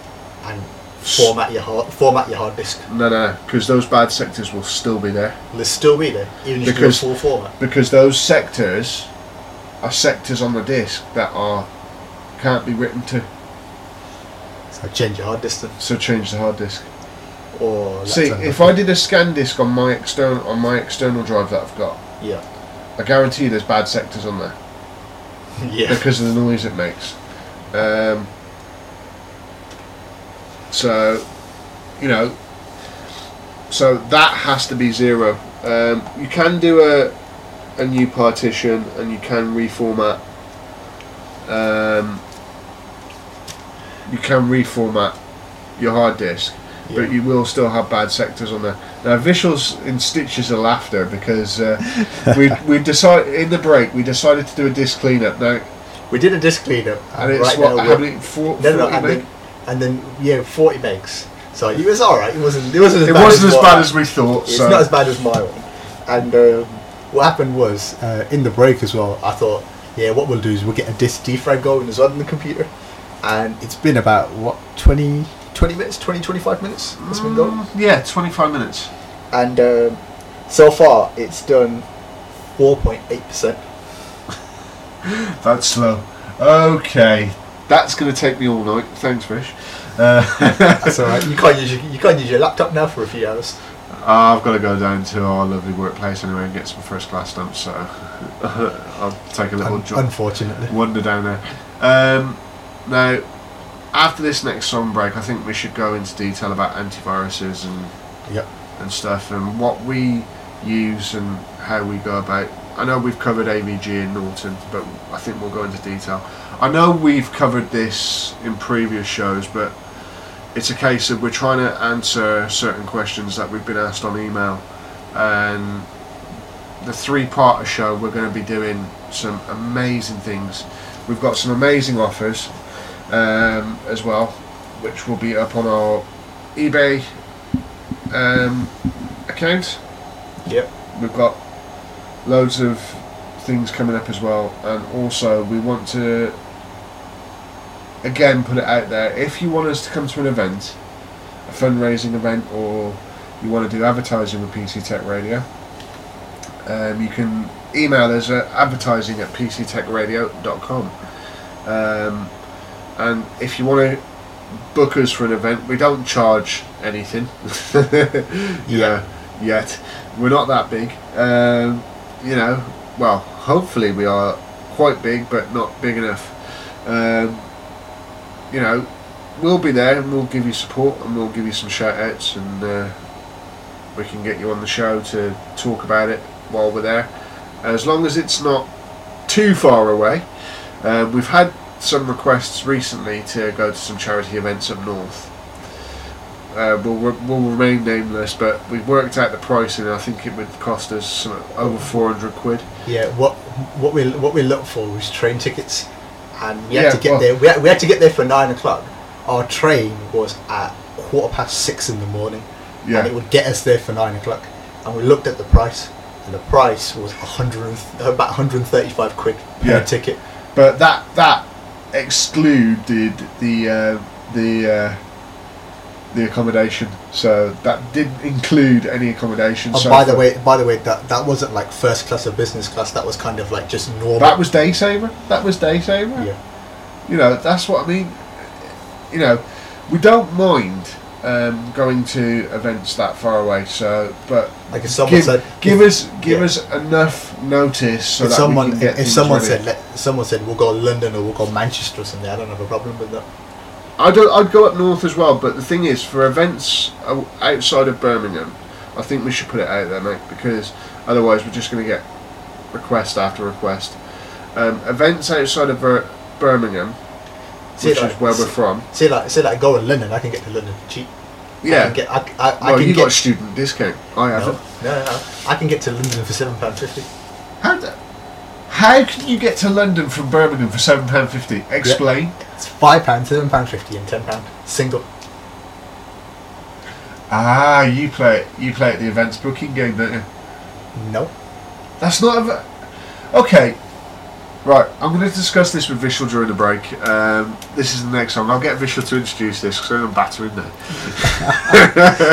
B: and format your hard format your hard disk.
A: No, no, because those bad sectors will still be there.
B: They'll still be there, even if you do a
A: Because-
B: full format.
A: Because those sectors are sectors on the disk that are can't be written to.
B: So change your hard disk then.
A: So change the hard disk.
B: Or
A: See, if. I did a scan disk on my external on my external drive that I've got,
B: yeah
A: I guarantee there's bad sectors on there
B: yeah
A: because of the noise it makes. Um, so, you know, so that has to be zero. Um, you can do a a new partition and you can reformat. Um, you can reformat your hard disk,
B: Yeah.
A: but you will still have bad sectors on there. Now, Vishal's in stitches of laughter because uh, we we decided in the break we decided to do a disk cleanup. Now,
B: we did a disk cleanup
A: and
B: and
A: it's
B: right
A: what
B: now
A: how many four,
B: no, no,
A: 40
B: and
A: meg?
B: then, and then yeah, forty megs. So it was all right. It wasn't. It wasn't as
A: It
B: bad
A: wasn't as
B: what
A: bad
B: I-
A: as we thought.
B: It's
A: so
B: not as bad as my one. And um, what happened was uh, in the break as well. I thought, yeah, what we'll do is we'll get a disk defrag going as well on the computer. And it's been about what 20, 20 minutes, 20, 25 minutes. It's been going.
A: Mm, yeah, twenty five minutes.
B: And um, so far, it's done four point eight percent.
A: That's slow. Okay, that's going to take me all night. Thanks, Vish. Uh,
B: That's all right. You can't use your, you can't use your laptop now for a few hours.
A: I've got to go down to our lovely workplace anyway and get some first class stamps. So I'll take a little
B: Un-
A: jog,
B: unfortunately.
A: wander down there. Um, now, after this next song break, I think we should go into detail about antiviruses and
B: Yep.
A: and stuff and what we use and how we go about. I know we've covered AVG and Norton, but I think we'll go into detail. I know we've covered this in previous shows, but it's a case of we're trying to answer certain questions that we've been asked on email, and the three-parter show we're going to be doing some amazing things. We've got some amazing offers um, as well, which will be up on our eBay um, account.
B: Yep.
A: We've got loads of things coming up as well, and also we want to again put it out there. If you want us to come to an event, a fundraising event, or you want to do advertising with PC Tech Radio, um, you can email us at advertising at pctechradio.com. Um, and if you want to book us for an event, we don't charge anything. you know, yet. We're not that big. Um, you know, well, hopefully we are quite big, but not big enough. Um, you know, we'll be there and we'll give you support and we'll give you some shout outs and uh, we can get you on the show to talk about it while we're there. As long as it's not too far away. Uh, we've had some requests recently to go to some charity events up north. Uh, we'll, we'll remain nameless, but we've worked out the price, and I think it would cost us over 400 quid.
B: Yeah, what what we what we looked for was train tickets, and we had
A: Yeah,
B: to get
A: well-
B: there. We had, we had to get there for nine o'clock. Our train was at quarter past six in the morning, and it would get us there for nine o'clock. And we looked at the price, and the price was about one hundred and thirty-five quid per
A: Yeah.
B: ticket.
A: but that that excluded the uh, the uh, the accommodation. So that didn't include any accommodation.
B: Oh,
A: so
B: by the way, by the way, that that wasn't like first class or business class. That was kind of like just normal.
A: that was day saver. That was day saver.
B: yeah.
A: You know, that's what I mean. You know, we don't mind um, going to events that far away. So, but
B: Like if someone
A: give,
B: said,
A: give us give
B: yeah.
A: us enough notice so
B: if
A: that
B: someone
A: get
B: if someone
A: ready.
B: said let, someone said we'll go to London or we'll go Manchester or something, I don't have a problem with that.
A: I'd I'd go up north as well. But the thing is, for events outside of Birmingham, I think we should put it out there, mate, because otherwise we're just going to get request after request. Um, events outside of Bir- Birmingham,
B: See,
A: which
B: like-
A: is where we're from.
B: Say like say like go to London, I can get to London for cheap. I
A: Yeah.
B: can get I, I, I
A: well,
B: can
A: you
B: get
A: got a student discount. I
B: no,
A: haven't.
B: no, no, no. I can get to London for seven pound fifty.
A: How How can you get to London from Birmingham for seven pound fifty? Explain.
B: It's five pound, seven pound fifty, and ten pound single.
A: Ah, you play you play at the events booking game, don't you?
B: No.
A: That's not a. v- Okay. Right, I'm going to discuss this with Vishal during the break. Um, this is the next song. I'll get Vishal to introduce this because I'm battering now.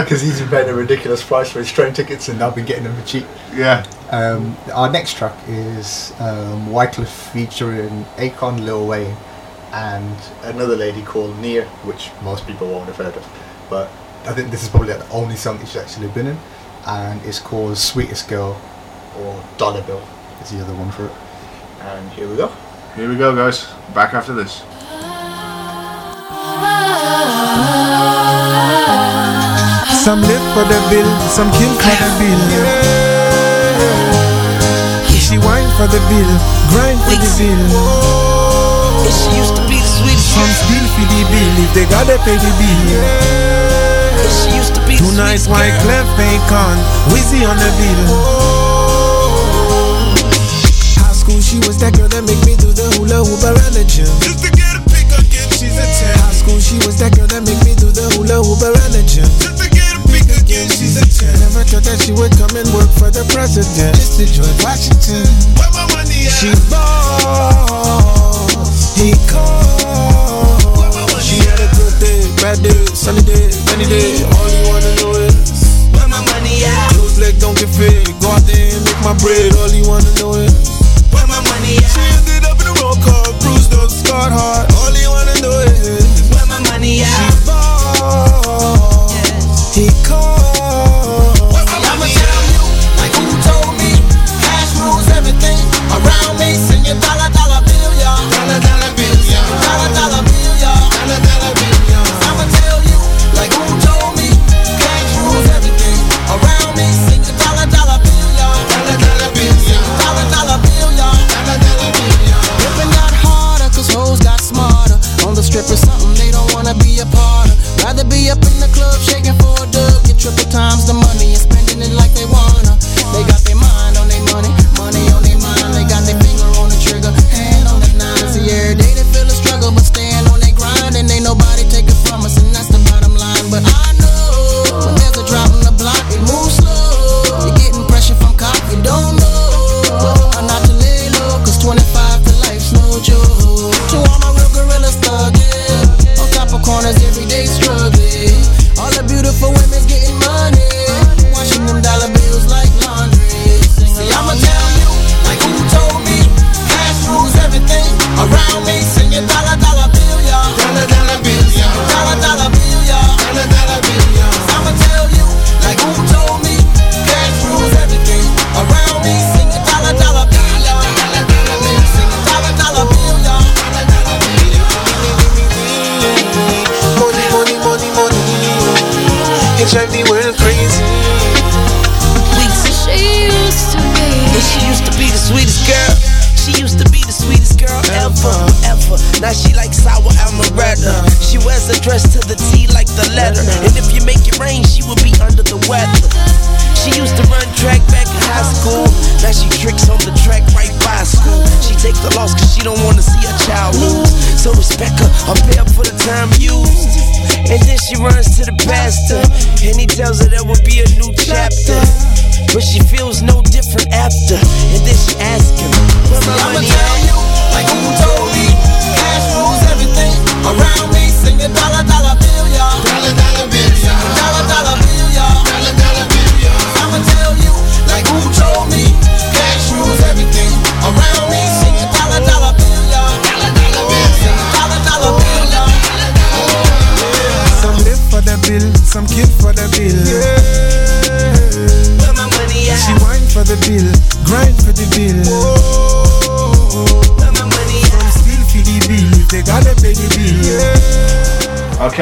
B: Because he's been paying a ridiculous price for his train tickets and I've been getting them for cheap.
A: Yeah.
B: Um, our next track is um, Wyclef featuring Akon, Lil Wayne, and another lady called Niia, which most people won't have heard of. But I think this is probably the only song that she's actually been in, and it's called Sweetest Girl, or Dollar Bill is the other one for it. And here we go.
A: Here we go, guys. Back after this.
D: Some live for the bill, some kill for the bill. She for the bill, grind for the bill.
C: And she used to be the sweetest.
D: Some steal for the bill if they gotta pay the bill.
C: And she used to be
D: Two nights white
C: girl.
D: clef bacon, Wizzy on the bill. High school, she was that girl that make me do the hula hoop around the gym. Just to get a pick again, she's a 10. High school, she was that girl that make me do the hula hoop around the gym. She's a 10. Never thought that she would come and work for the president. Just to George Washington. Where my money at? She boss. He called. She had a good day, bad day, sunny day, rainy day. All you wanna know is
C: Where my money at?
D: Close leg don't get fit. Go out there and make my bread. All you wanna know is
C: Where my money at?
D: She ended up in a roll call, bruised up, scarred heart.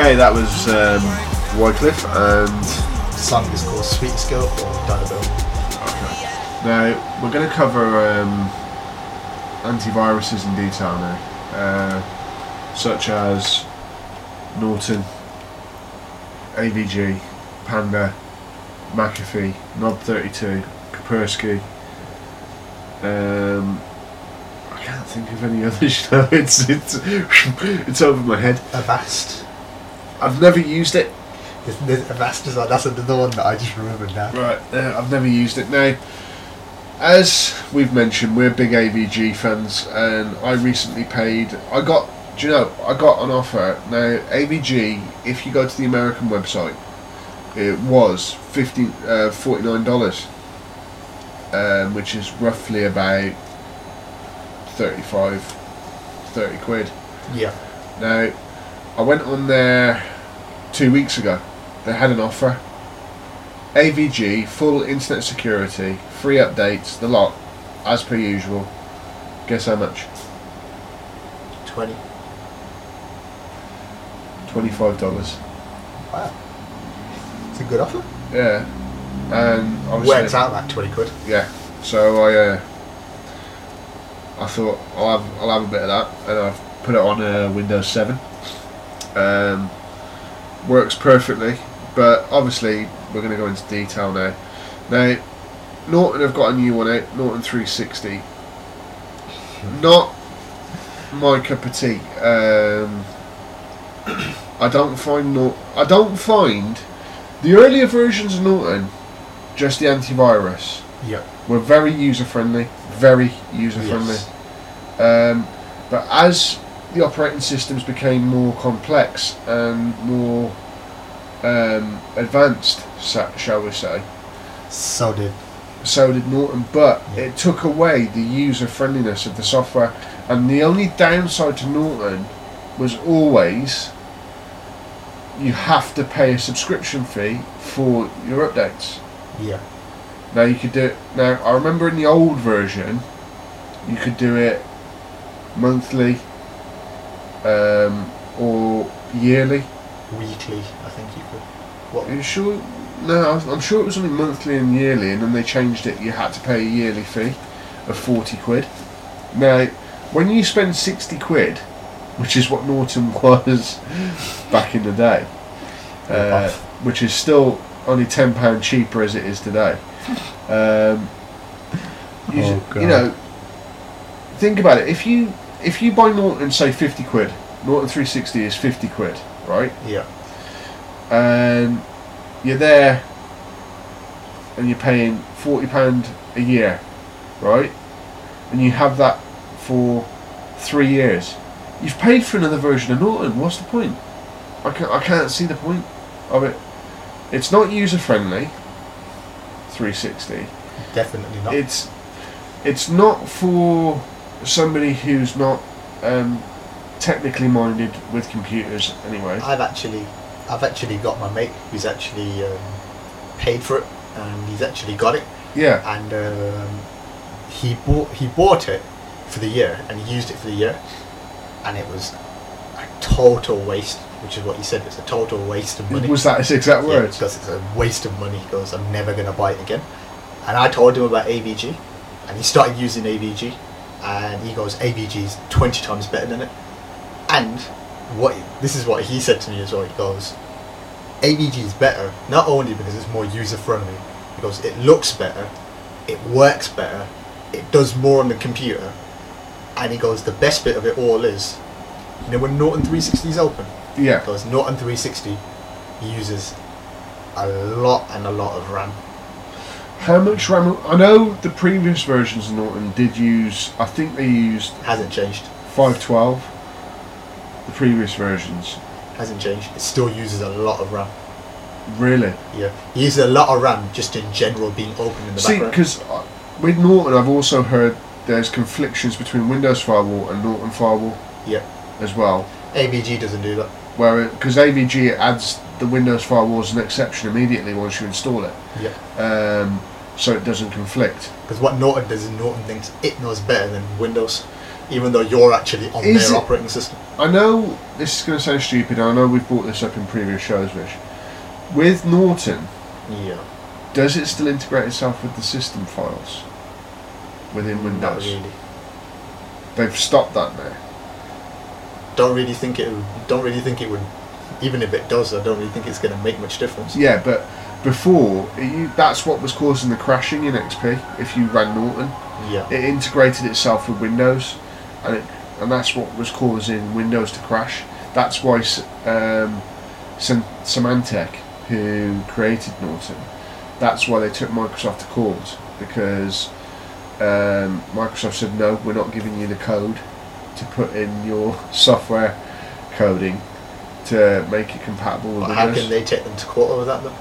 A: Okay, that was um, Wyclef, and
B: The song is called Sweet Girl or Dollar Bill.
A: now we're going to cover um, antiviruses in detail now, uh, such as Norton, AVG, Panda, McAfee, NOD32, Kaspersky. Um, I can't think of any others. now. it's it's it's over my head.
B: Avast.
A: I've never used it.
B: There's, there's Avast is that's another one that I just remembered now.
A: Right, uh, I've never used it now. As we've mentioned, we're big AVG fans, and I recently paid. I got, do you know, I got an offer. Now, AVG, if you go to the American website, it was 50, uh, $49, um, which is roughly about 35, 30 quid.
B: Yeah.
A: Now, I went on there two weeks ago. They had an offer. AVG, full internet security, free updates, the lot, as per usual. Guess how much?
B: 20.
A: $25.
B: Wow. It's a good offer.
A: Yeah. And obviously.
B: Works out like 20 quid.
A: Yeah. So I uh, I thought I'll have I'll have a bit of that, and I've put it on uh, Windows Seven. Um, works perfectly, but obviously we're going to go into detail now. Now, Norton have got a new one out, Norton 360. Not my cup of tea. Um, I don't find Nor- I don't find the earlier versions of Norton just the antivirus
B: Yeah.
A: were very user friendly, very user friendly.
B: Yes.
A: Um, but as the operating systems became more complex and more um, advanced, shall we say,
B: So did.
A: so did Norton. But
B: Yeah.
A: it took away the user friendliness of the software, and the only downside to Norton was always you have to pay a subscription fee for your updates.
B: Yeah.
A: Now you could do it. Now I remember in the old version, you could do it monthly, um, or yearly.
B: Weekly, I think you could. What?
A: Are you sure? No, I'm- sure it was only monthly and yearly, and then they changed it. You had to pay a yearly fee of forty quid. Now, when you spend sixty quid, which is what Norton was back in the day, uh, which is still only ten pound cheaper as it is today. Um, you,
E: Oh,
A: you know, think about it. If you if you buy Norton, say fifty quid, Norton three sixty is fifty quid, right?
B: Yeah.
A: and you're there and you're paying forty pound a year, right? And you have that for three years. You've paid for another version of Norton. What's the point? I can't, I can't see the point of it. It's not user friendly. 360.
B: Definitely not.
A: It's it's not for somebody who's not um, technically minded with computers anyway.
B: I've actually, I've actually got my mate who's actually um, paid for it, and he's actually got it,
A: Yeah.
B: and um, he bought he bought it for the year, and he used it for the year, and it was a total waste. which is what he said. It's a total waste of money.
A: Was that his exact
B: Yeah,
A: words?
B: because it's a waste of money. He goes, I'm never going to buy it again. And I told him about AVG, and he started using AVG, and he goes, AVG is 20 times better than it. And what this is what he said to me as well. He goes, AVG is better not only because it's more user friendly. He goes, it looks better, it works better, it does more on the computer, and he goes, the best bit of it all is, you know, when Norton 360 is open,
A: Yeah.
B: because Norton 360 uses a lot and a lot of RAM.
A: How much RAM? I know the previous versions of Norton did use. I think they used
B: Hasn't changed.
A: 512. The previous versions.
B: Hasn't changed. It still uses a lot of RAM.
A: Really?
B: Yeah, uses a lot of RAM just in general being open in the
A: See,
B: background.
A: See, because uh, with Norton, I've also heard there's conflictions between Windows Firewall and Norton Firewall
B: Yeah,
A: as well.
B: AVG doesn't do that.
A: Where because AVG adds the Windows Firewall as an exception immediately once you install it,
B: Yeah,
A: um, so it doesn't conflict.
B: because what Norton does is Norton thinks it knows better than Windows, even though you're actually on
A: Is
B: their
A: it-
B: operating system.
A: I know this is going to sound stupid. I know we've brought this up in previous shows, Rich. With Norton,
B: Yeah,
A: does it still integrate itself with the system files within
B: not
A: Windows?
B: really.
A: They've stopped that now.
B: Don't really think it. Don't really think it would. Even if it does, I don't really think it's going to make much difference.
A: Yeah, but before you, that's what was causing the crashing in XP. If you ran Norton,
B: Yeah,
A: it integrated itself with Windows, and it, and that's what was causing Windows to crash. That's why um, Symantec, who created Norton, that's why they took Microsoft to court because um, Microsoft said no, we're not giving you the code to put in your software coding to make it compatible with
B: but how can they take them to court over that though?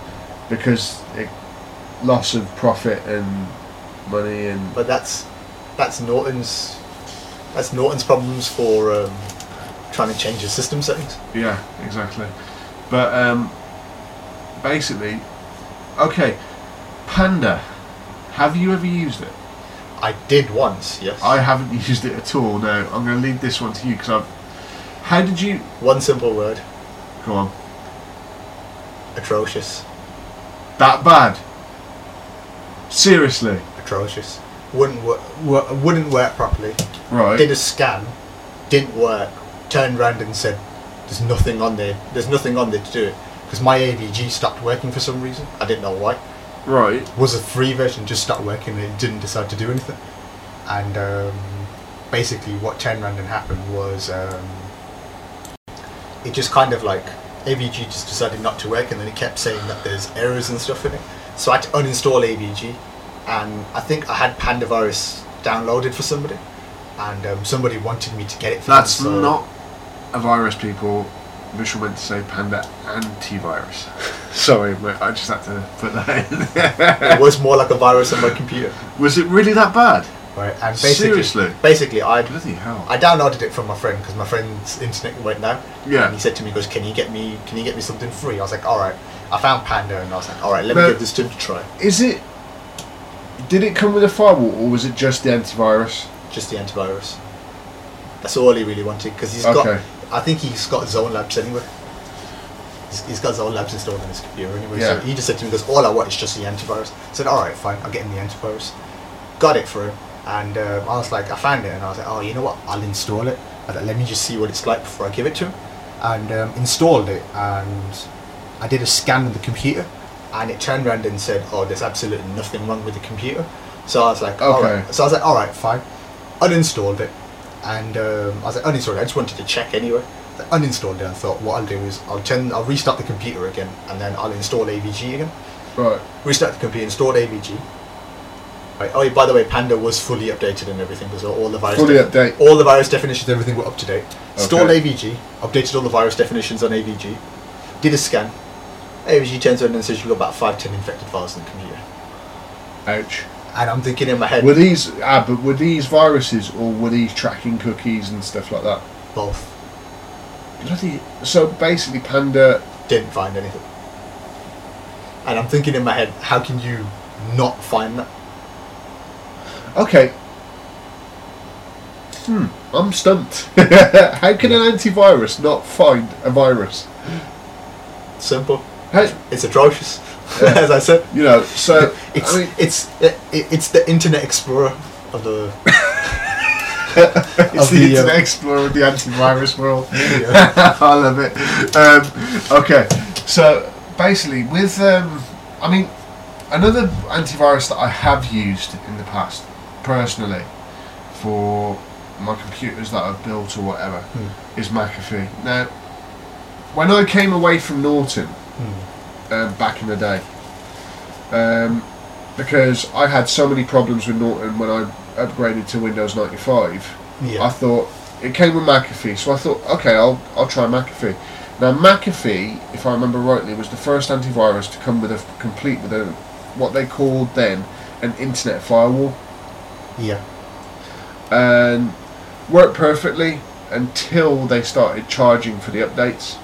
A: because it, loss of profit and money and
B: But that's that's Norton's that's Norton's problems for um, trying to change the system settings.
A: yeah exactly but um basically okay panda have you ever used it
B: I did once, yes.
A: i haven't used it at all no i'm going to leave this one to you because i've how did you
B: One simple word:
A: go on
B: atrocious.
A: that bad seriously
B: Atrocious. Wouldn't work. Wouldn't work properly.
A: right
B: Did a scan, didn't work. Turned around and said, "There's nothing on there. There's nothing on there to do it." Because my AVG stopped working for some reason. I didn't know why.
A: right
B: was a free version just stopped working and it didn't decide to do anything and um, basically what turned around and happened was um, it just kind of like AVG just decided not to work and then it kept saying that there's errors and stuff in it. So I had to uninstall AVG and I think I had Panda virus downloaded for somebody and um, somebody wanted me to get it for them,
A: that's
B: so-
A: not a virus people. Vishal meant to say panda antivirus. Sorry but i just had to put that in.
B: It was more like a virus on my computer.
A: Was it really that bad?
B: Right and basically
A: Seriously?
B: basically I
A: Bloody hell!
B: I downloaded it from my friend because my friend's internet went down.
A: Yeah.
B: And he said to me, he "Goes, can you get me? Can you get me something free?" I was like, "All right." I found Panda, and I was like, "All right, let
A: No.
B: me give this to him to try."
A: Is it? Did it come with a firewall, or was it just the antivirus?
B: Just the antivirus. That's all he really wanted because he's
A: Okay.
B: got. I think he's got Zone Labs anyway. He's, he's got Zone Labs installed on his computer anyway.
A: Yeah.
B: So he just said to me, he "Goes, all I want is just the antivirus." I said, "All right, fine. I'll get him the antivirus." Got it for him, and um, I was like, I found it, and I was like, "Oh, you know what? I'll install it." Thought, let me just see what it's like before I give it to him, and um, installed it, and I did a scan of the computer, and it turned around and said, "Oh, there's absolutely nothing wrong with the computer." So I was like, "All
A: Okay.
B: right." So I was like, "All right, fine." Uninstalled it, and um, I was like, "Uninstalled it." I just wanted to check anyway. I uninstalled it. and thought, what I'll do is I'll turn, I'll restart the computer again, and then I'll install AVG again.
A: Right.
B: Restart the computer, installed AVG. Right. Oh, by the way, Panda was fully updated and everything because all the virus
A: Fully update.
B: all the virus definitions, everything were up to date. Installed
A: Okay.
B: AVG, updated all the virus definitions on AVG, did a scan. AVG turns around and says you've got about five, ten infected files in the computer.
A: Ouch.
B: And I'm thinking in my head,
A: Were these? Ah, but were these viruses, or were these tracking cookies and stuff like that?
B: both
A: Bloody. So basically, Panda.
B: didn't find anything. And I'm thinking in my head, how can you not find that?
A: Okay. Hmm, I'm stumped. How can an antivirus not find a virus?
B: Simple.
A: Hey,
B: It's atrocious, as I said.
A: you know, so
B: It's
A: I mean,
B: it's it, it's the Internet Explorer of the.
A: it's
B: of
A: the,
B: the, uh,
A: Internet Explorer of the antivirus world.
B: Yeah.
A: I love it. Um, okay, so basically, with um, I mean, another antivirus that I have used in the past, personally, for my computers that I've built or whatever,
B: Hmm.
A: is McAfee. Now, when I came away from Norton um, back in the day, um, because I had so many problems with Norton when I upgraded to Windows 95.
B: Yeah.
A: I thought it came with McAfee, so I thought, okay, I'll I'll try McAfee. Now McAfee, if I remember rightly, was the first antivirus to come with a complete with a what they called then an internet firewall,
B: yeah.
A: and worked perfectly until they started charging for the updates.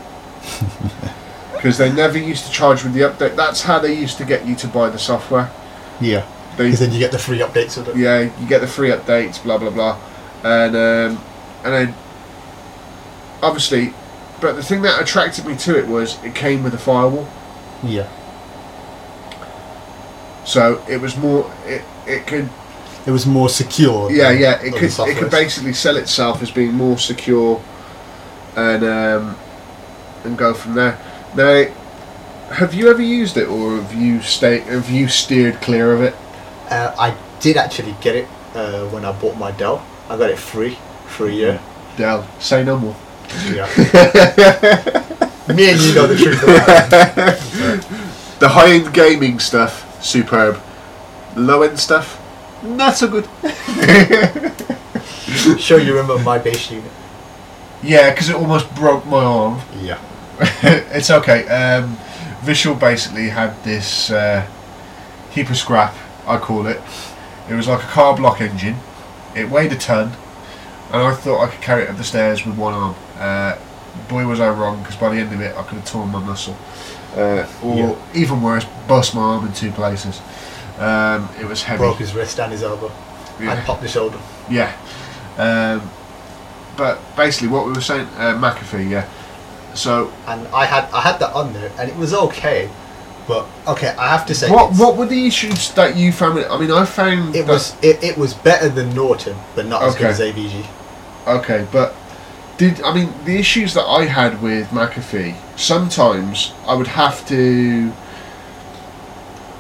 A: Because they never used to charge with the update. That's how they used to get you to buy the software.
B: Yeah. Because then you get the free updates with it.
A: yeah, you get the free updates, blah blah blah, and um, and then obviously, but the thing that attracted me to it was it came with a firewall,
B: Yeah.
A: so it was more it it could
B: It was more secure.
A: yeah
B: than
A: yeah it could it could basically sell itself as being more secure, and um, and go from there. Now, have you ever used it, or have you stay have you steered clear of it?
B: Uh, I did actually get it uh, when I bought my Dell. I got it free for a year.
A: Dell, say no more.
B: Yeah. Me and you know the truth.
A: The high end gaming stuff, superb. Low end stuff, not so good.
B: Sure, you remember my base unit.
A: Yeah, because it almost broke my arm.
B: Yeah.
A: it's okay. Um, Vishal basically had this uh, heap of scrap, I call it. It was like a car block engine. It weighed a ton, and I thought I could carry it up the stairs with one arm. Uh, boy, was I wrong, because by the end of it, I could have torn my muscle. Uh, or
B: Yeah.
A: even worse, bust my arm in two places. Um, it was heavy.
B: Broke his wrist and his elbow.
A: Yeah.
B: And popped the shoulder.
A: Yeah. Um, but basically, what we were saying, uh, McAfee, yeah. So,
B: And I had I had that on there and it was okay. But okay, I have to say
A: what what were the issues that you found? I mean, I found
B: it was it, it was better than Norton, but not as good as AVG.
A: okay, but did I mean the issues that I had with McAfee? Sometimes I would have to.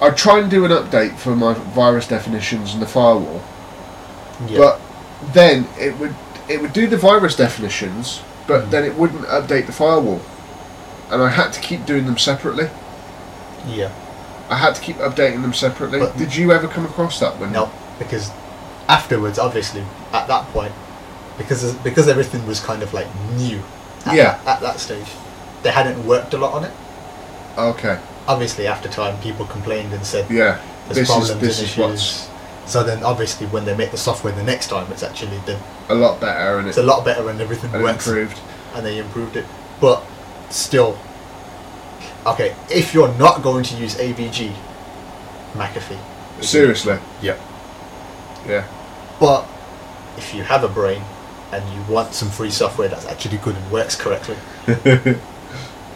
A: I'd try and do an update for my virus definitions and the firewall,
B: Yeah.
A: but then it would it would do the virus definitions, but
B: Mm.
A: then it wouldn't update the firewall, and I had to keep doing them separately.
B: yeah.
A: I had to keep updating them separately.
B: But-
A: Did you ever come across that one?
B: No, because afterwards, obviously, at that point, because because everything was kind of like new. At
A: Yeah.
B: At that stage, they hadn't worked a lot on it.
A: Okay.
B: Obviously, after time, people complained and said
A: Yeah.
B: there's
A: this
B: problems
A: is this
B: and
A: is
B: issues. So then, obviously, when they make the software the next time, it's actually the,
A: a lot better and
B: it's
A: it
B: a lot better and everything
A: and
B: works
A: improved.
B: and they improved it. But still, okay, if you're not going to use AVG, McAfee.
A: Seriously.
B: yeah
A: Yeah.
B: But if you have a brain and you want some free software that's actually good and works correctly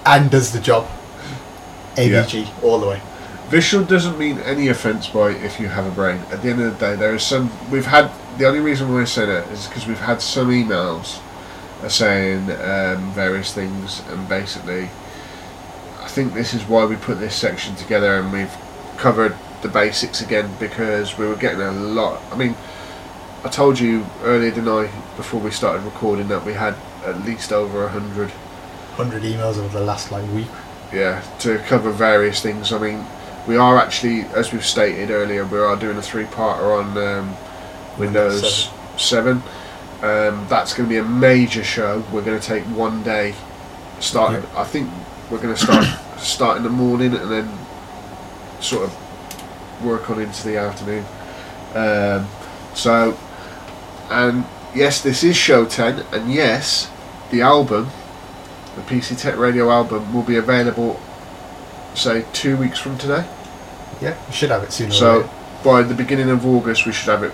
B: and does the job, AVG all the way.
A: Vishal doesn't mean any offence by if you have a brain. At the end of the day, there is some. We've had the only reason why I say that is because we've had some emails saying um, various things, and basically, I think this is why we put this section together, and we've covered the basics again because we were getting a lot. I mean, I told you earlier tonight before we started recording that we had at least over a hundred
B: 100 emails over the last like week.
A: Yeah, to cover various things. I mean, we are actually, as we've stated earlier, we are doing a three-parter on um, Windows 7. Um, that's going to be a major show. We're going to take one day. Start. I think we're going to start start in the morning and then sort of work on into the afternoon. Um, so, and yes, this is show 10, and yes, the album the PC Tech Radio album will be available, say, two weeks from today.
B: Yeah, we should have it soon.
A: So by the beginning of August, we should have it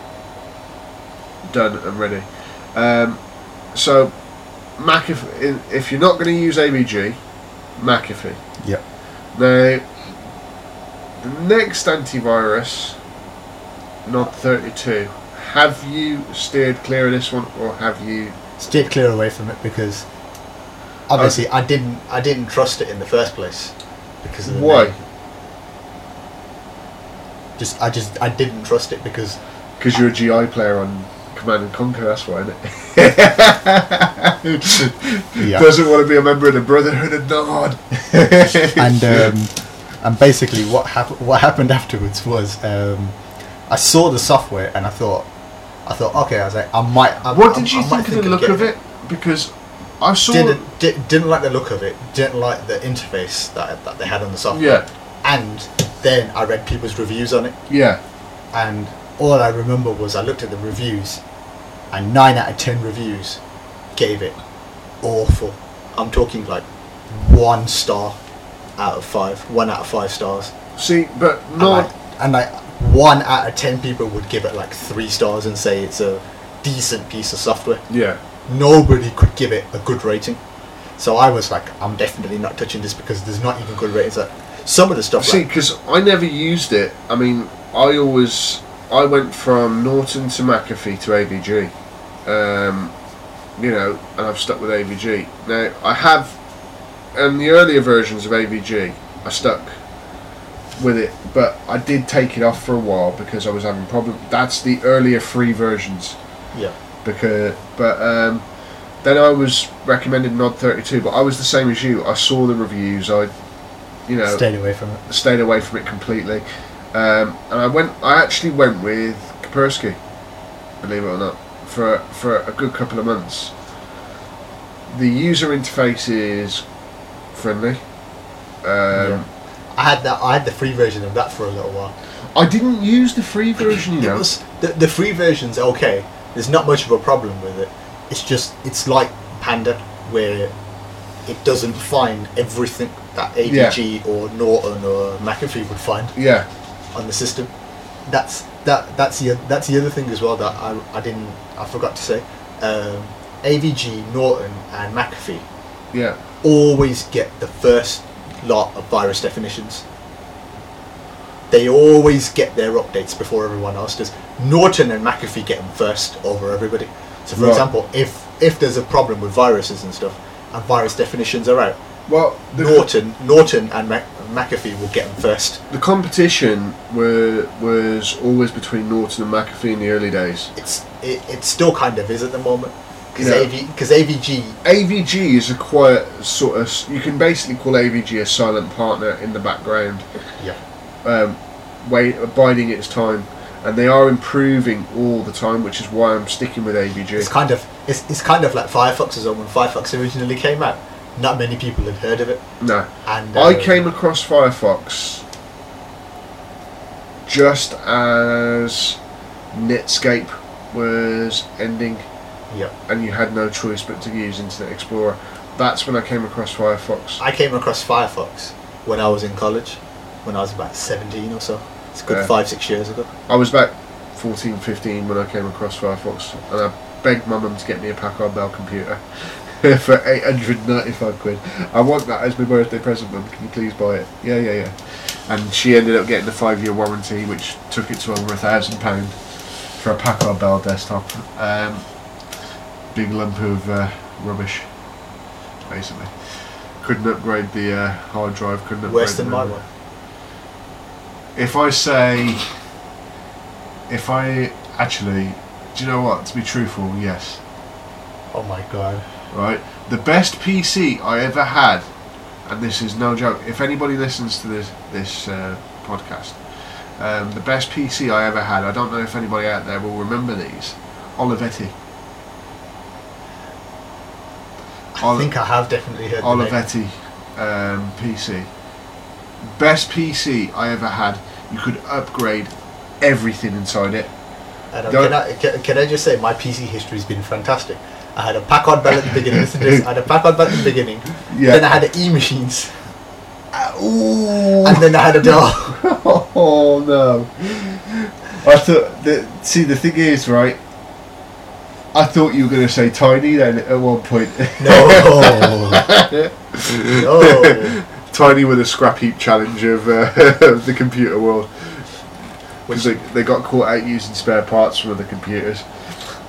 A: done and ready. Um, so, McAfee, if if you're not going to use AVG, McAfee.
B: Yeah.
A: Now, the next antivirus, NOD32. Have you steered clear of this one, or have you?
B: Steered clear away from it because obviously I didn't I didn't trust it in the first place because of the
A: Why?
B: name. Just I just I didn't trust it because
A: Because you're a GI player on Command and Conquer. That's why, isn't it?
B: Yeah.
A: Doesn't want to be a member of the Brotherhood of Nod.
B: and um, and basically what happened what happened afterwards was um, I saw the software and I thought I thought okay I was like I might I,
A: What
B: I-
A: did you
B: I
A: think of the look of it? Because I saw.
B: didn't di- didn't like the look of it didn't like the interface that, that they had on the software
A: Yeah,
B: and then I read people's reviews on it
A: yeah.
B: and all I remember was I looked at the reviews and 9 out of 10 reviews gave it awful I'm talking like one star out of 5 1 out of 5 stars
A: See, but
B: and
A: not.
B: like, and like 1 out of 10 people would give it like 3 stars and say it's a decent piece of software
A: Yeah.
B: Nobody could give it a good rating so I was like I'm definitely not touching this because there's not even good ratings like, some of the stuff
A: See,
B: like,
A: because I never used it. I mean, I always I went from Norton to McAfee to AVG. Um, you know, and I've stuck with AVG. Now I have, in the earlier versions of AVG, I stuck with it, but I did take it off for a while because I was having problems. That's the earlier free versions.
B: yeah
A: because but um, then I was recommended NOD32 but I was the same as you. I saw the reviews I you know
B: stayed away from it.
A: stayed away from it completely. Um, and I went I actually went with Kaspersky believe it or not for for a good couple of months. The user interface is friendly. Um,
B: Yeah. I had that I had the free version of that for a little while.
A: I didn't use the free version you know.
B: was the, the free version's okay. There's not much of a problem with it. It's just it's like Panda where it doesn't find everything that AVG or Norton or McAfee would find
A: yeah
B: on the system. That's that that's the that's the other thing as well that I, I didn't I forgot to say. Um, AVG, Norton, and McAfee
A: yeah
B: always get the first lot of virus definitions. They always get their updates before everyone else does. Norton and McAfee get them first over everybody. So, for
A: Right.
B: example, if if there's a problem with viruses and stuff, and virus definitions are out,
A: well
B: Norton Norton and Mac- McAfee will get them first.
A: the competition were, was always between Norton and McAfee in the early days
B: It's it, it still kind of is at the moment because
A: Yeah.
B: AV because AVG
A: AVG is a quiet sort of. You can basically call AVG a silent partner in the background,
B: yeah
A: um, wait, biding its time, and they are improving all the time, which is why I'm sticking with
B: it's
A: AVG.
B: kind of it's, it's kind of like Firefox as well when Firefox originally came out. Not many people had heard of it,
A: No,
B: and
A: I
B: uh,
A: came across Firefox just as Netscape was ending,
B: Yeah,
A: and you had no choice but to use Internet Explorer. That's when I came across Firefox.
B: I came across Firefox when I was in college, when I was about 17 or so. It's a good
A: Yeah.
B: five, six years ago.
A: I was about 14, 15 when I came across Firefox, and I begged my mum to get me a Packard Bell computer for 895 quid. I want that as my birthday present, mum. Can you please buy it? Yeah, yeah, yeah. And she ended up getting a five year warranty, which took it to over a thousand pound for a Packard Bell desktop. Um, big lump of uh, rubbish, basically. Couldn't upgrade the uh, hard drive. Couldn't upgrade
B: Worse than my one.
A: If I say, if I actually, do you know what? To be truthful, yes.
B: Oh my god.
A: Right, the best PC I ever had, and this is no joke. If anybody listens to this this uh, podcast, um, the best PC I ever had. I don't know if anybody out there will remember these. Olivetti.
B: I think I have definitely heard.
A: Olivetti um, PC. Best PC I ever had. You could upgrade everything inside it.
B: And, um, can, I, can, can I just say, my PC history has been fantastic. I had a Packard Bell at the beginning. Listen to this. I had a Packard Bell at the beginning.
A: Yeah.
B: Then I had E machines.
A: Ooh.
B: And then I had a Dell.
A: oh no! I thought. The, see, the thing is, right? I thought you were going to say tiny then at one point.
B: No. no.
A: Tiny with a scrap heap challenge of, uh, of the computer world. Because they, they got caught out using spare parts from other computers.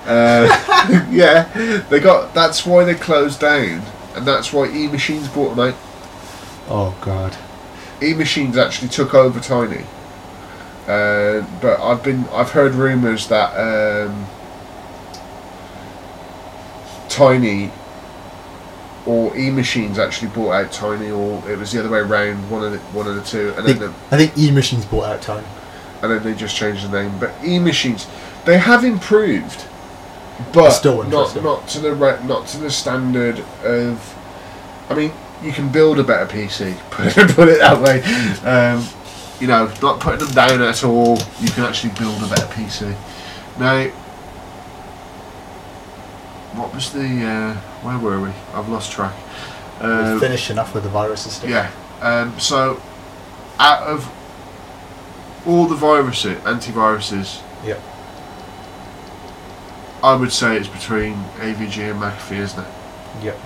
A: Uh, yeah, they got. That's why they closed down, and that's why E Machines bought them out.
B: Oh god.
A: E Machines actually took over Tiny. Uh, but I've been I've heard rumours that um, Tiny or E Machines actually bought out Tiny, or it was the other way around, one of the one of the two, and
B: I think,
A: then the,
B: I think E Machines bought out Tiny,
A: and then they just changed the name. But E Machines, they have improved, but
B: It's still
A: not not to the re- not to the standard of. I mean, you can build a better PC. Put it, put it that way. Um, you know, not putting them down at all. You can actually build a better PC. Now, what was the? Uh, where were we? I've lost track. Um,
B: finishing off with the viruses stuff.
A: yeah. Um, so, out of all the viruses, antiviruses,
B: Yep.
A: I would say it's between AVG and McAfee, isn't it?
B: Yep.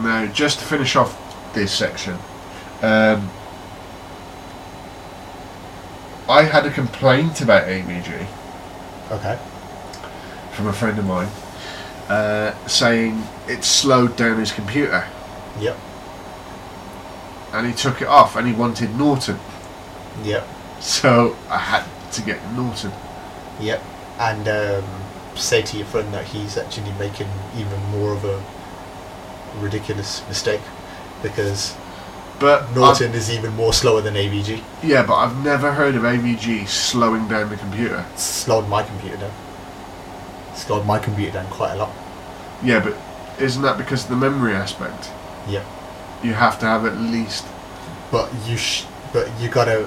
A: Now, just to finish off this section, um, I had a complaint about AVG
B: Okay.
A: from a friend of mine, uh, saying it slowed down his computer,
B: Yep.
A: and he took it off, and he wanted Norton,
B: Yep.
A: so I had to get Norton.
B: Yep. And um, say to your friend that he's actually making even more of a ridiculous mistake because
A: But
B: Norton is even more slower than AVG.
A: Yeah, but I've never heard of AVG slowing down the computer.
B: Slowed my computer down. Slowed my computer down quite a lot.
A: Yeah, but isn't that because of the memory aspect?
B: Yeah.
A: You have to have at least
B: But you sh- but you gotta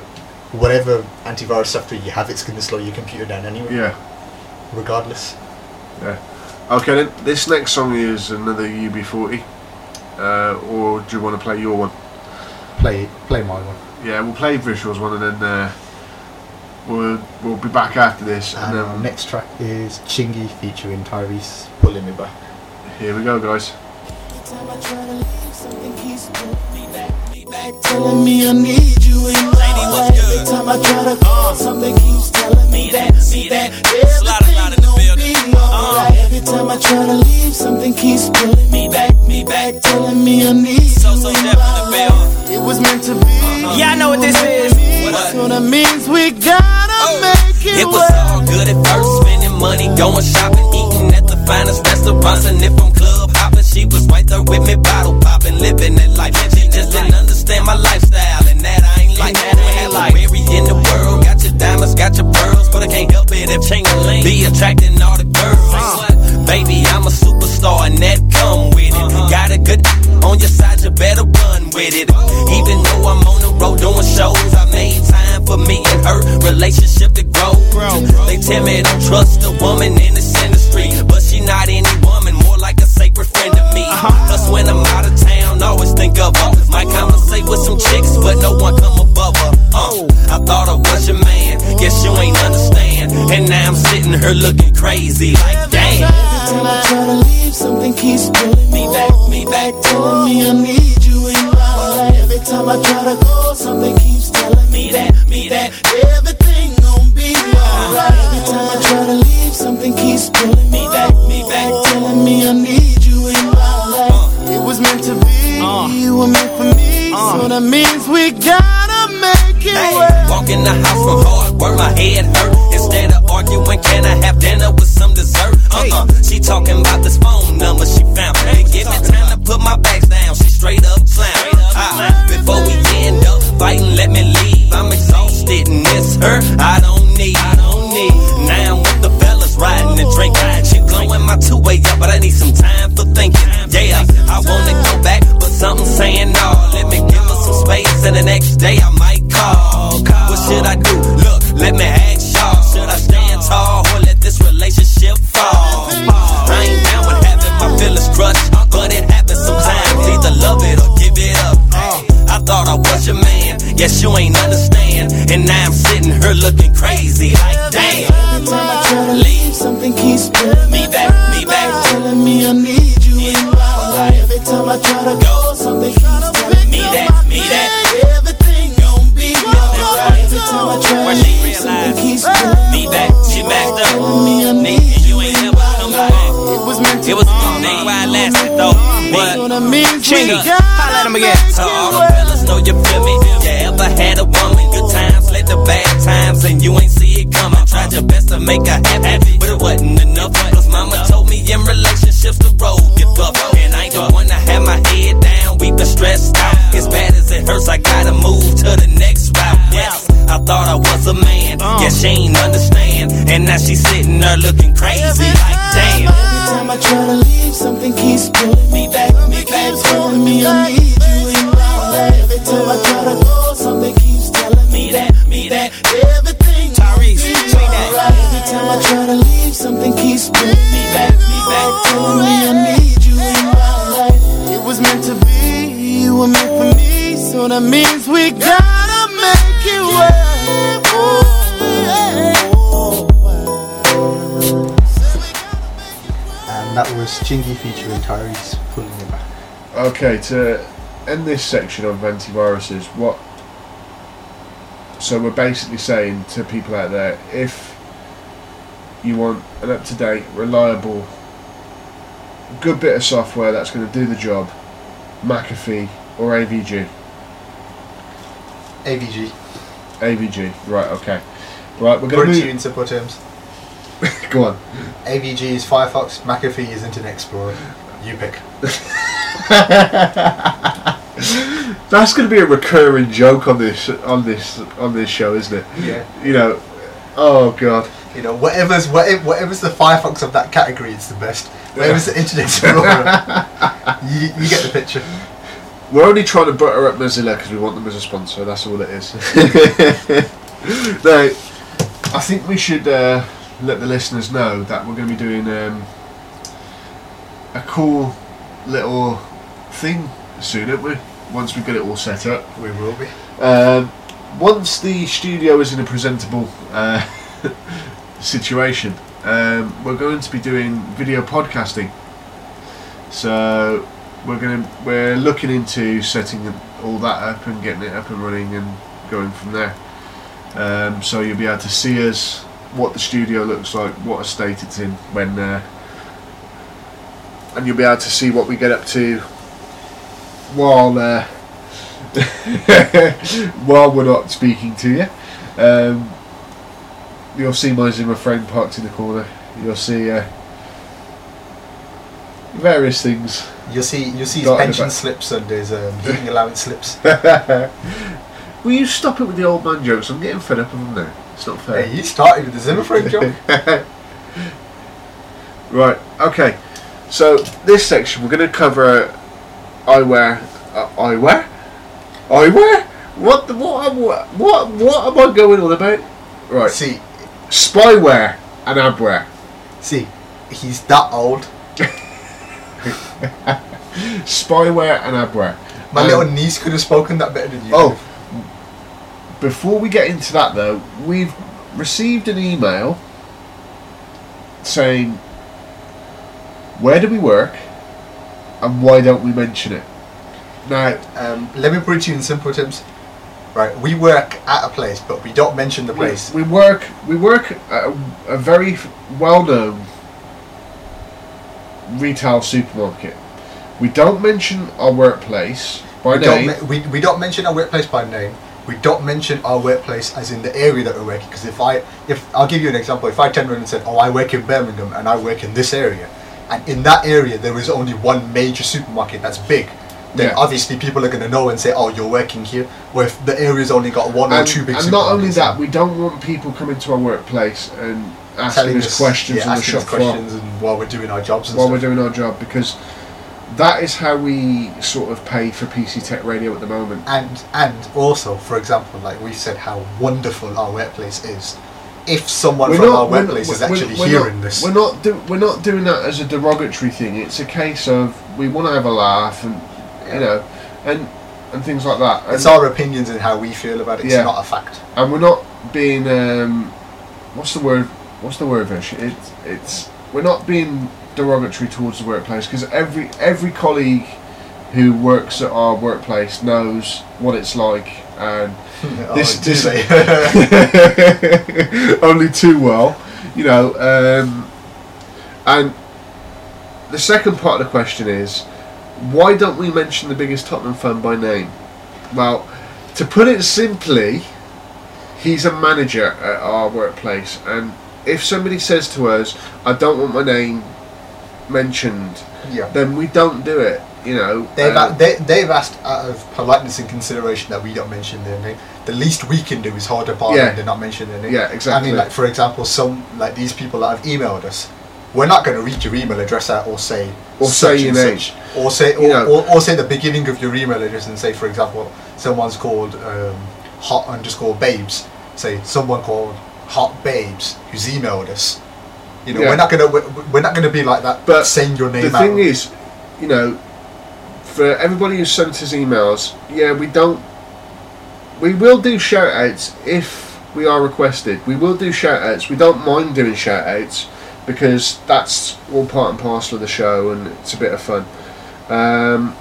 B: whatever antivirus software you have, it's gonna slow your computer down anyway,
A: yeah.
B: regardless.
A: Yeah. Okay, then this next song is another UB40. Uh, or do you want to play your one?
B: Play play my one.
A: Yeah, we'll play Vishal's one and then uh, we'll we'll be back after this. And
B: And our
A: then
B: next track is Chingy featuring Tyrese pulling me back.
A: Here we go, guys.
F: time I try to leave, something keeps pulling me back, me back, telling me I need you in my life. Every time I try to call, uh. something keeps telling me that, me that, everything gon' be uh. alright. Every time I try to leave, something keeps pulling me back, me back, telling me I need
G: So,
F: you
G: so
F: in
G: in
F: my life. It was meant to be. Uh-huh.
G: Yeah, I know what this is.
F: So that means we gotta oh. make it,
G: It was
F: work.
G: all good at first, spending money, going shopping, eating at the finest restaurants, and if I'm club hopping, she was right there with me, bottle popping, living that life. And she just didn't understand my lifestyle, and that I ain't like. That I ain't like. Every in the world, got your diamonds, got your pearls, but I can't help it if Ching-a-ling be attracting all the girls. Uh. Baby, I'm a superstar, and that come with it. Got a good on your side, you better run with it. Even though I'm on the road doing shows, I made time for me and her relationship to grow. They tell me don't trust a woman in this industry, but she not any woman, more like a sacred friend to me. Plus when I'm out of town, always think of her. Might conversate with some chicks, but no one come above her. Uh, I thought I was your man, guess you ain't understand. And now I'm sitting here looking crazy, like damn.
F: Time I try to leave, something keeps pulling me back, me back, telling me I need you in my life. Every time I try to go, something keeps telling me that, me that, everything gon' be alright. Every time I try to leave, something keeps pulling me back, me back, telling me I need you in my life. It was meant to be, uh. you were meant for me, uh. so that means we gotta make it
G: Hey,
F: work.
G: walk in the house from hard work, my head hurt.
D: That was
B: Chingy featuring Tyrese pulling it back.
A: Okay, to end this section of antiviruses, what? So we're basically saying to people out there, if you want an up-to-date, reliable, good bit of software that's going to do the job, McAfee or AVG.
B: AVG.
A: AVG, right? Okay, right. We're going to move.
B: in simple terms.
A: Go on.
B: AVG is Firefox, McAfee is Internet Explorer. You pick.
A: That's going to be a recurring joke on this on this on this show, isn't it?
B: Yeah.
A: You know. Oh God.
B: You know, whatever's whatever, whatever's the Firefox of that category, is the best. Whatever's the Internet Explorer, you, you get the picture.
A: We're only trying to butter up Mozilla because we want them as a sponsor. That's all it is. now, I think we should uh, let the listeners know that we're going to be doing um, a cool little thing soon, aren't we? Once we've got it all set up.
B: We will be.
A: Um, once the studio is in a presentable uh, situation, um, we're going to be doing video podcasting. So we're going to we're looking into setting all that up and getting it up and running and going from there. Um, so you'll be able to see us, what the studio looks like, what a state it's in when, uh, and you'll be able to see what we get up to while. Uh, while we're not speaking to you. Um, you'll see my Zimmer frame parked in the corner. You'll see uh, various things.
B: You'll see you'll see his pension slips and his um, heating allowance slips.
A: Will you stop it with the old man jokes? I'm getting fed up of them now. It's not fair.
B: Hey, you started with the Zimmer frame joke.
A: Right. Okay. So this section we're going to cover eyewear. Uh, eyewear. Eyewear. What? The, what? am- What? What? Am I going on about? Right.
B: See,
A: Spyware and adware.
B: see, he's that old.
A: Spyware and adware.
B: My
A: Um,
B: little niece could have spoken that better than you.
A: Oh, before we get into that though, we've received an email saying, "Where do we work, and why don't we mention it?" Now,
B: Um, let me put it to you in simple terms. Right, we work at a place, but we don't mention the place.
A: we, we work we work at a, a very well-known retail supermarket. We don't mention our workplace by
B: we, don't
A: name.
B: we, we don't mention our workplace by name. We don't mention our workplace as in the area that we're working. Because if I, if I'll give you an example, if I turned around and said, "Oh, I work in Birmingham and I work in this area," and in that area there is only one major supermarket that's big, then
A: Yeah.
B: obviously people are going to know and say, "Oh, you're working here." Where if the area's only got one or two big
A: and not only that, we don't want people coming to our workplace and asking
B: telling
A: us questions
B: yeah,
A: on the
B: asking
A: shop
B: us
A: floor
B: and while we're doing our jobs and
A: while
B: stuff.
A: we're doing our job because that is how we sort of pay for PC Tech Radio at the moment.
B: and and also for example like we said how wonderful our workplace is if someone from our
A: we're
B: workplace is
A: we're-
B: actually
A: we're
B: hearing
A: not,
B: this
A: We're not do, we're not doing that as a derogatory thing. It's a case of we want to have a laugh and you know and and things like that. And,
B: it's our opinions and how we feel about it it's
A: Yeah.
B: not a fact
A: and we're not being um, what's the word? What's the word, Vish? It's it's we're not being derogatory towards the workplace because every every colleague who works at our workplace knows what it's like and
B: Oh,
A: this, this only too well, you know. Um, and the second part of the question is, why don't we mention the biggest Tottenham fan by name? Well, to put it simply, he's a manager at our workplace, and if somebody says to us, "I don't want my name mentioned,"
B: yeah.
A: then we don't do it. You know,
B: They've,
A: Um,
B: a- they, they've asked out of politeness and consideration that we don't mention their name. The least we can do is hold up our
A: Yeah.
B: and not mention their name.
A: Yeah, exactly.
B: I mean, like for example, some like these people that have emailed us, we're not going to read your email address out or say
A: Or
B: such
A: say your name.
B: such. or say or,
A: You know.
B: or, or say the beginning of your email address and say, for example, someone's called um, hot underscore babes. Say someone called hot babes who's emailed us. You know,
A: Yeah.
B: we're not gonna we're, we're not gonna be like that.
A: But
B: saying your name
A: the
B: out.
A: thing is, you know, for everybody who sent us emails, yeah, we don't. We will do shout outs if we are requested. We will do shout outs. We don't mind doing shout outs because that's all part and parcel of the show and it's a bit of fun. Um,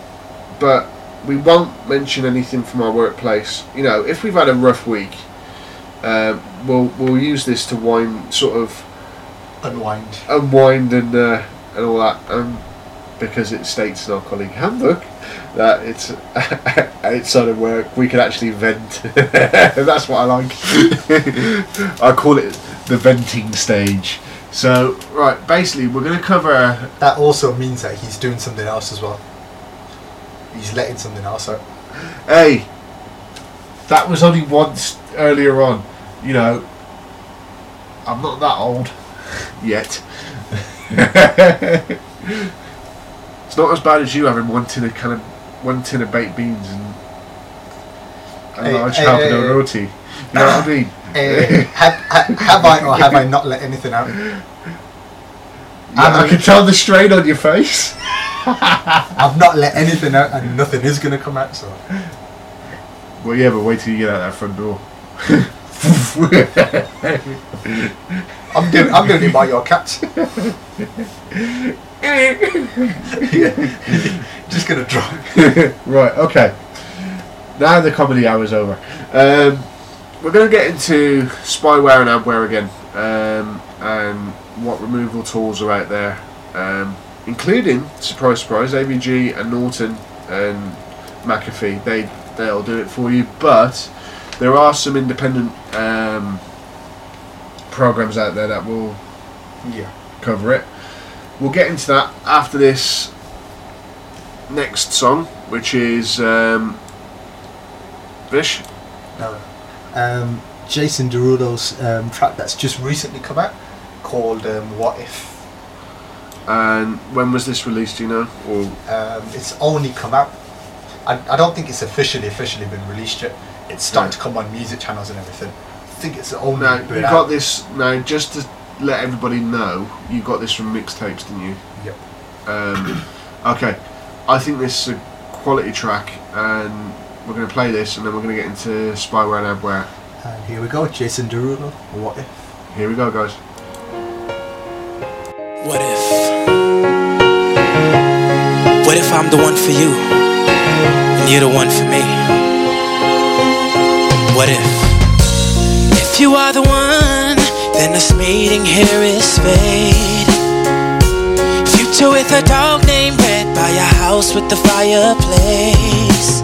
A: but we won't mention anything from our workplace. You know, if we've had a rough week, um, we'll we'll use this to wind sort of
B: unwind.
A: unwind and uh, and all that. Um, because it states in our colleague handbook that it's outside of work we can actually vent. That's what I like. I call it the venting stage. So right, basically we're going to cover.
B: That also means that he's doing something else as well. He's letting something else out.
A: Hey, that was only once earlier on. You know, I'm not that old yet. it's not as bad as you having one tin of kind of one tin of baked beans and a
B: Hey,
A: large
B: hey,
A: half
B: hey, hey.
A: roti. You know what I mean?
B: Eh, have, have I or have I not let anything out?
A: Yeah, I can tell the strain on your face.
B: I've not let anything out, and nothing is gonna come out. So
A: Well, yeah, but wait till you get out that front door.
B: I'm doing. I'm doing it by your cats. yeah. Just gonna drop.
A: right, okay. Now the comedy hour's over. Um, we're going to get into spyware and adware again, um, and what removal tools are out there, um, including surprise, surprise, AVG and Norton and McAfee. They they'll do it for you, but there are some independent um, programs out there that will
B: Yeah.
A: cover it. We'll get into that after this next song, which is um, Vish.
B: No. Um, Jason Derulo's um, track that's just recently come out called um, "What If."
A: And when was this released? Do you know? Or
B: Um, it's only come out. I, I don't think it's officially officially been released yet. It's starting
A: Yeah.
B: to come on music channels and everything. I think it's only
A: no,
B: been
A: you
B: out.
A: got this. No, just to let everybody know, you got this from mixtapes, didn't you?
B: Yep.
A: Um, okay, I think this is a quality track, and we're going to play this, and then we're going to get into spyware and adware.
B: And here we go, Jason Derulo. What if?
A: Here we go, guys.
H: What if? What if I'm the one for you and you're the one for me? What if? You are the one, then this meeting here is fate. Future with a dog named Red by your house with the fireplace.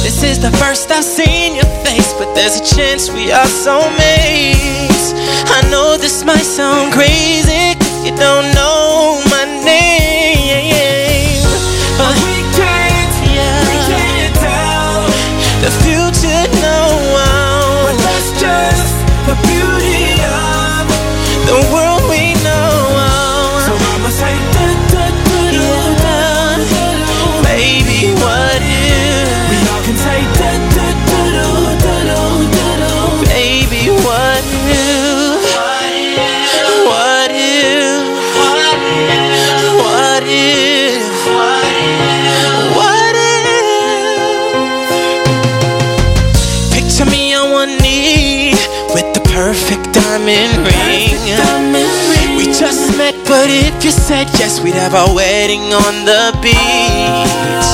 H: This is the first I've seen your face, but there's a chance we are soulmates. I know this might sound crazy, 'cause you don't know diamond ring. We just met but if you said yes, we'd have our wedding on the beach.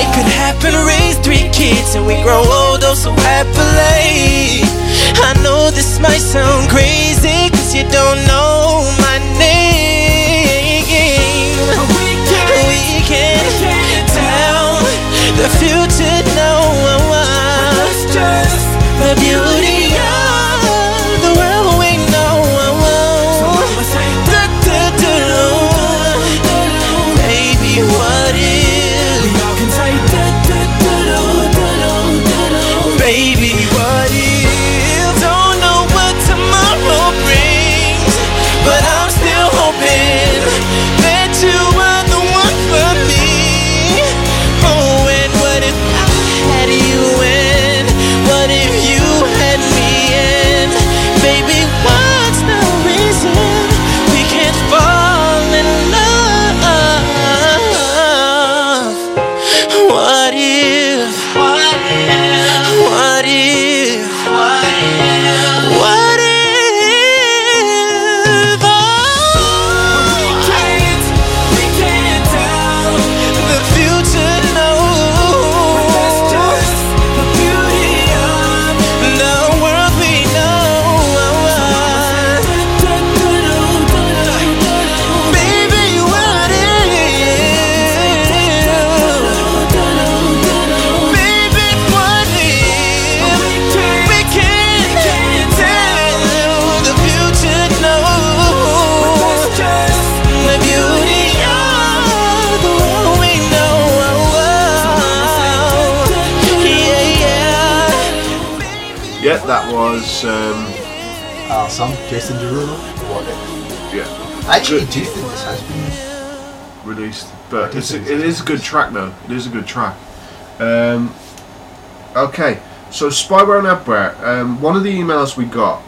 H: It could happen, raise three kids, and we grow old oh so happily. I know this might sound crazy, cause you don't know my name. We can tell the future, no one. Just the beauty
B: Jason Derulo.
A: Yeah
B: I actually
A: Good.
B: do think this has been.
A: released, but it's it is a good track though. It is a good track. Um, okay, so spyware and adware. Um, one of the emails we got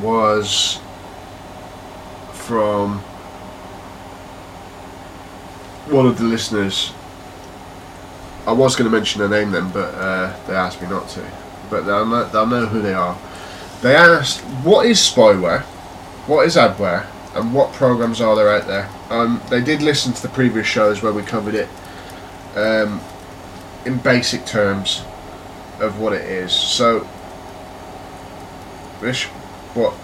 A: was from one of the listeners. I was going to mention their name then, but uh, they asked me not to. But they'll know, they'll know who they are. They asked, "What is spyware? What is adware? And what programs are there out there?" Um, they did listen to the previous shows where we covered it um, in basic terms of what it is. So, Rish, what?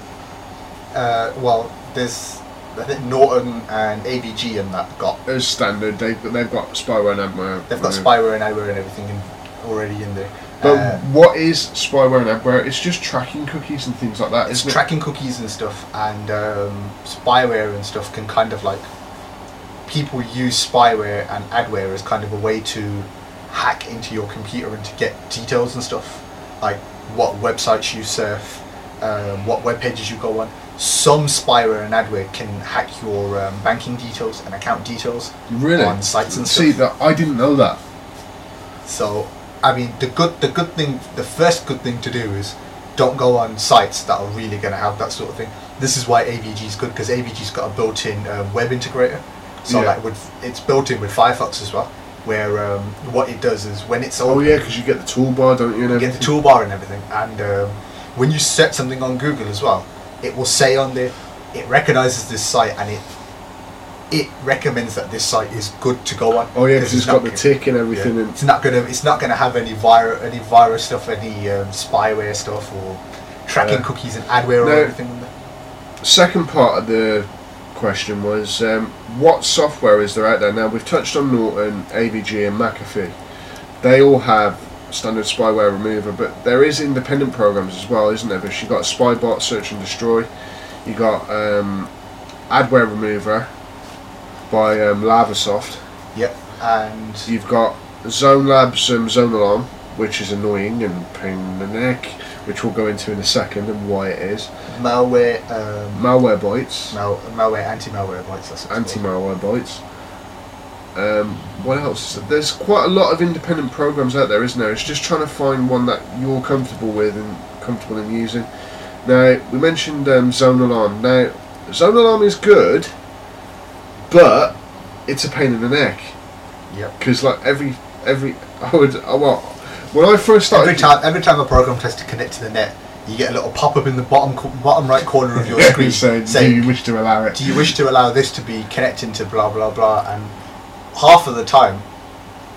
B: Uh, well, there's I think Norton and AVG and that got
A: As standard, they've they've got spyware and adware.
B: they've got spyware and adware and everything in, already in there.
A: But
B: Uh,
A: what is spyware and adware? It's just tracking cookies and things like that,
B: it's
A: isn't
B: tracking cookies and stuff, and um, spyware and stuff can kind of like people use spyware and adware as kind of a way to hack into your computer and to get details and stuff, like what websites you surf, um, what web pages you go on. Some spyware and adware can hack your um, banking details and account details?
A: Really?
B: on sites and
A: See that I didn't know that.
B: So, I mean, the good, the good thing, the first good thing to do is don't go on sites that are really going to have that sort of thing. This is why AVG is good because AVG's got a built-in um, web integrator. So,
A: Yeah.
B: like, with it's built in with Firefox as well. Where um, what it does is when it's
A: Oh yeah, because you get the toolbar, don't you? And
B: you get the toolbar and everything. And um, when you set something on Google as well, it will say on there, it recognizes this site and it it recommends that this site is good to go on.
A: Oh yeah, because it's got the tick and everything.
B: yeah.
A: And
B: It's not gonna. It's not gonna have any virus, any virus stuff, any um, spyware stuff, or tracking
A: Yeah.
B: cookies and adware or anything.
A: second part of the question was um, what software is there out there now? We've touched on Norton, AVG, and McAfee. They all have standard spyware remover, but there is independent programs as well, isn't there? Because you got Spybot, Search and Destroy. You got um, Adware Remover by um, Lavasoft.
B: Yep. And
A: You've got Zone Labs um, Zone Alarm, which is annoying and pain in the neck, which we'll go into in a second and why it is.
B: malware, um,
A: Malware Bytes.
B: mal- malware, anti-malware bytes. That's
A: anti-malware bytes. Um, what else? There's quite a lot of independent programs out there, isn't there? It's just trying to find one that you're comfortable with and comfortable in using. Now we mentioned um, Zone Alarm. Now Zone Alarm is good, but it's a pain in the neck
B: Yep.
A: because like every every I would I, well when I first started
B: Every time, every time a program tries to connect to the net, you get a little pop up in the bottom bottom right corner of your screen
A: saying,
B: saying,
A: do you wish to allow it?
B: do you wish to allow this to be connecting to blah blah blah and half of the time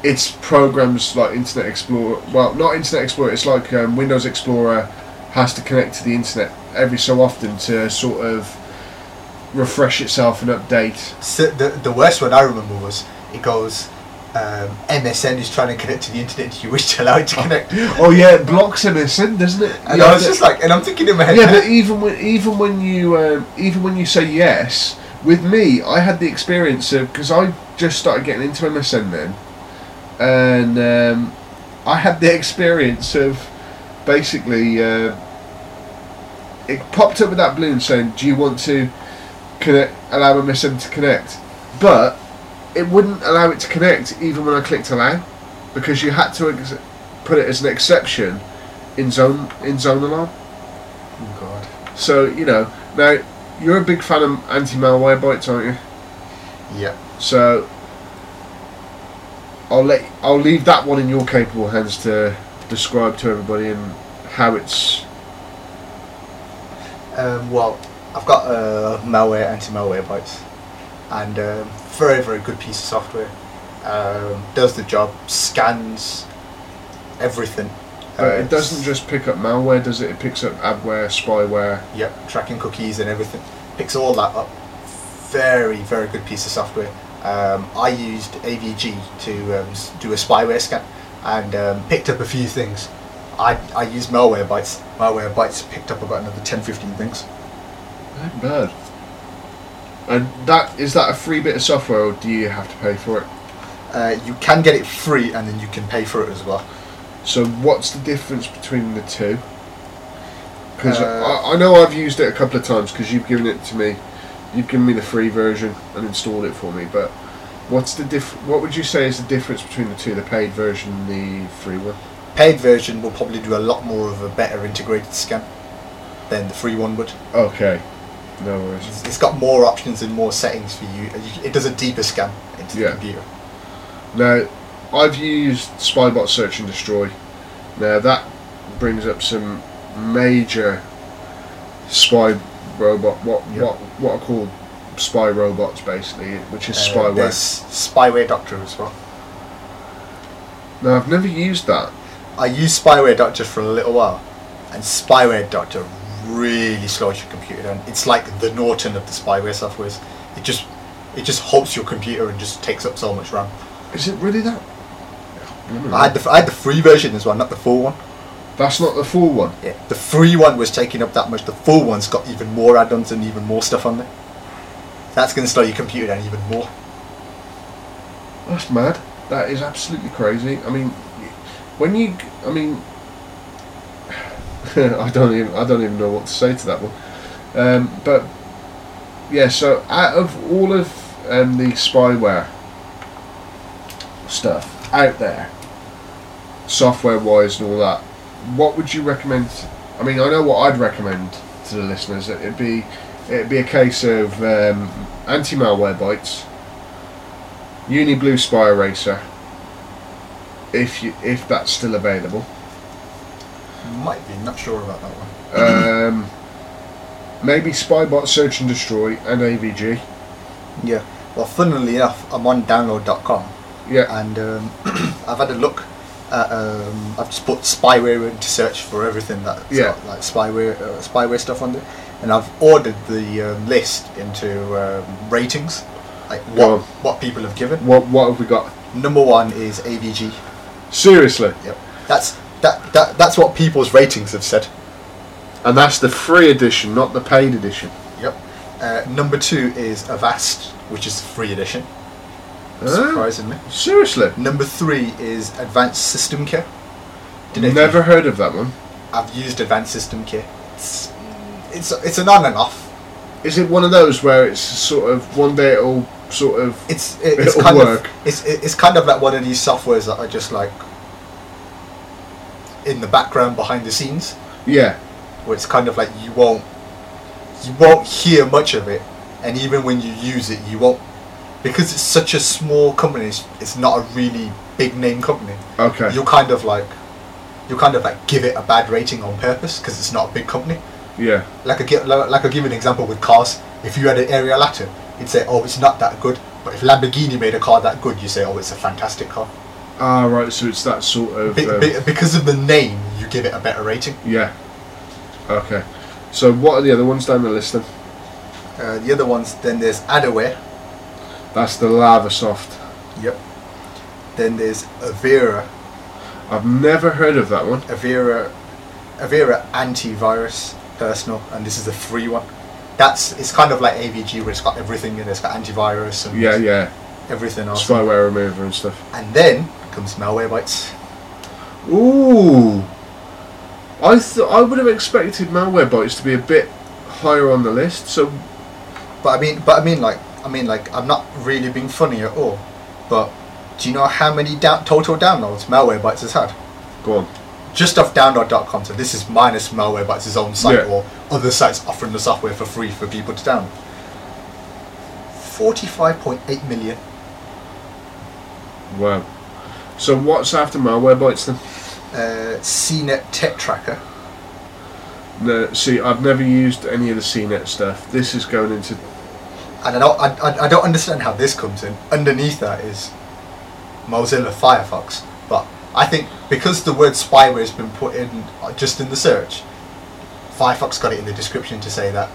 A: it's programs like Internet Explorer. Well, not Internet Explorer. It's like um, Windows Explorer has to connect to the internet every so often to sort of refresh itself and update.
B: so the, the worst one I remember was it goes um, MSN is trying to connect to the internet do you wish to allow it to connect
A: Oh yeah, it blocks MSN, doesn't it?
B: and
A: Yeah,
B: I was just like, and I'm thinking in my head
A: yeah, but even when even when you um, even when you say yes, with me, I had the experience of because I just started getting into MSN then, and um, I had the experience of basically uh, it popped up with that balloon saying, "Do you want to connect? Allow MSN to connect?" But it wouldn't allow it to connect even when I clicked allow because you had to ex- put it as an exception in zone in zone alarm.
B: oh god
A: So you know now you're a big fan of anti-malware bytes, aren't you?
B: yeah
A: So I'll let I'll leave that one in your capable hands to describe to everybody and how it's
B: Um, well, I've got uh, malware, anti-malware bytes, and um, very, very good piece of software. Um, does the job, scans everything.
A: but
B: Uh,
A: it doesn't just pick up malware, does it? It picks up adware, spyware.
B: Yep, tracking cookies and everything. Picks all that up. Very, very good piece of software. Um, I used AVG to um, do a spyware scan and um, picked up a few things. I, I used malware bytes. Malware bytes picked up about another 10, 15 things.
A: Bad. And that is that a free bit of software, or do you have to pay for it?
B: Uh, you can get it free and then you can pay for it as well.
A: So what's the difference between the two? Because
B: Uh,
A: I, I know I've used it a couple of times because you've given it to me. You've given me the free version and installed it for me. But what's the diff? What would you say is the difference between the two, the paid version and the free one?
B: Paid version will probably do a lot more of a better integrated scan than the free one would.
A: Okay, no worries.
B: It's, it's got more options and more settings for you. It does a deeper scan into
A: Yeah.
B: the computer.
A: Now, I've used Spybot Search and Destroy. Now that brings up some major spy robot. What
B: Yeah.
A: what what are called spy robots basically, which is
B: Uh,
A: spyware.
B: Spyware Doctor as well.
A: Now I've never used that.
B: I used Spyware Doctor for a little while, and Spyware Doctor really slows your computer down. It's like the Norton of the spyware softwares. It just it just halts your computer and just takes up so much RAM.
A: Is it really that?
B: I had the I had the free version as well, not the full one.
A: That's not the full one.
B: Yeah, the free one was taking up that much. The full one's got even more add-ons and even more stuff on there. That's going to slow your computer down even more.
A: That's mad. That is absolutely crazy. I mean, when you, I mean, I don't even, I don't even know what to say to that one. Um, but yeah, so out of all of um, the spyware stuff out there, software-wise and all that, what would you recommend? I mean, I know what I'd recommend to the listeners. It'd be, it'd be a case of um, anti-malware bytes. Uniblue Spy Eraser. If you if that's still available.
B: Might be, not sure about that one.
A: Um, maybe Spybot Search and Destroy and AVG.
B: Yeah. Well, funnily enough, I'm on download.com
A: Yeah.
B: and um, I've had a look. At, um, I've just put spyware into search for everything that
A: Yeah.
B: like spyware uh, spyware stuff on there, and I've ordered the um, list into um, ratings, like what what people have given.
A: What what have we got?
B: Number one is AVG.
A: Seriously.
B: Yep. That's that, that that's what people's ratings have said.
A: And that's the free edition, not the paid edition.
B: Yep. Uh, number two is Avast, which is the free edition. Surprisingly.
A: Seriously.
B: Number three is Advanced System Care. If
A: Never heard of that one.
B: I've used Advanced System Care. It's it's it's an on and off.
A: Is it one of those where it's sort of one day it'll sort of
B: It's it, it's
A: It'll
B: kind
A: work.
B: of it's it- it's kind of like one of these softwares that are just like in the background behind the scenes,
A: yeah
B: where it's kind of like you won't you won't hear much of it, and even when you use it, you won't because it's such a small company. It's, it's not a really big name company.
A: okay
B: You're kind of like you kind of like give it a bad rating on purpose because it's not a big company.
A: Yeah.
B: Like I give, like I give an example with cars. If you had an Ariel Atom, you'd say, "Oh, it's not that good." But if Lamborghini made a car that good, you say, "Oh, it's a fantastic car."
A: Ah, right. So it's that sort of.
B: Be-
A: um,
B: be- because of the name, you give it a better rating.
A: yeah. Okay. So what are the other ones down the list then?
B: Uh, the other ones, then there's Adaware.
A: That's the Lavasoft.
B: Yep. Then there's Avira,
A: I've never heard of that one.
B: Avira, Avira antivirus personal, and this is a free one. That's it's kind of like AVG where it's got everything in it. It's got antivirus and
A: Yeah, yeah.
B: everything else.
A: Spyware remover and stuff.
B: And then comes Malwarebytes.
A: Ooh. I th- I would have expected malware Malwarebytes to be a bit higher on the list. So
B: But I mean, but I mean, like, I mean, like, I'm not really being funny at all. But do you know how many down- total downloads malware Malwarebytes has had?
A: go on.
B: Just off download.com. So this is minus malware Malwarebytes' own site
A: Yeah.
B: or other sites offering the software for free for people to download. 45.8 million.
A: Wow. So what's after Malwarebytes then?
B: Uh, CNET Tech Tracker.
A: No, see, I've never used any of the CNET stuff. This is going into
B: And I don't, I, I, don't understand how this comes in. Underneath that is Mozilla Firefox. But I think because the word spyware has been put in uh, just in the search, Firefox got it in the description to say that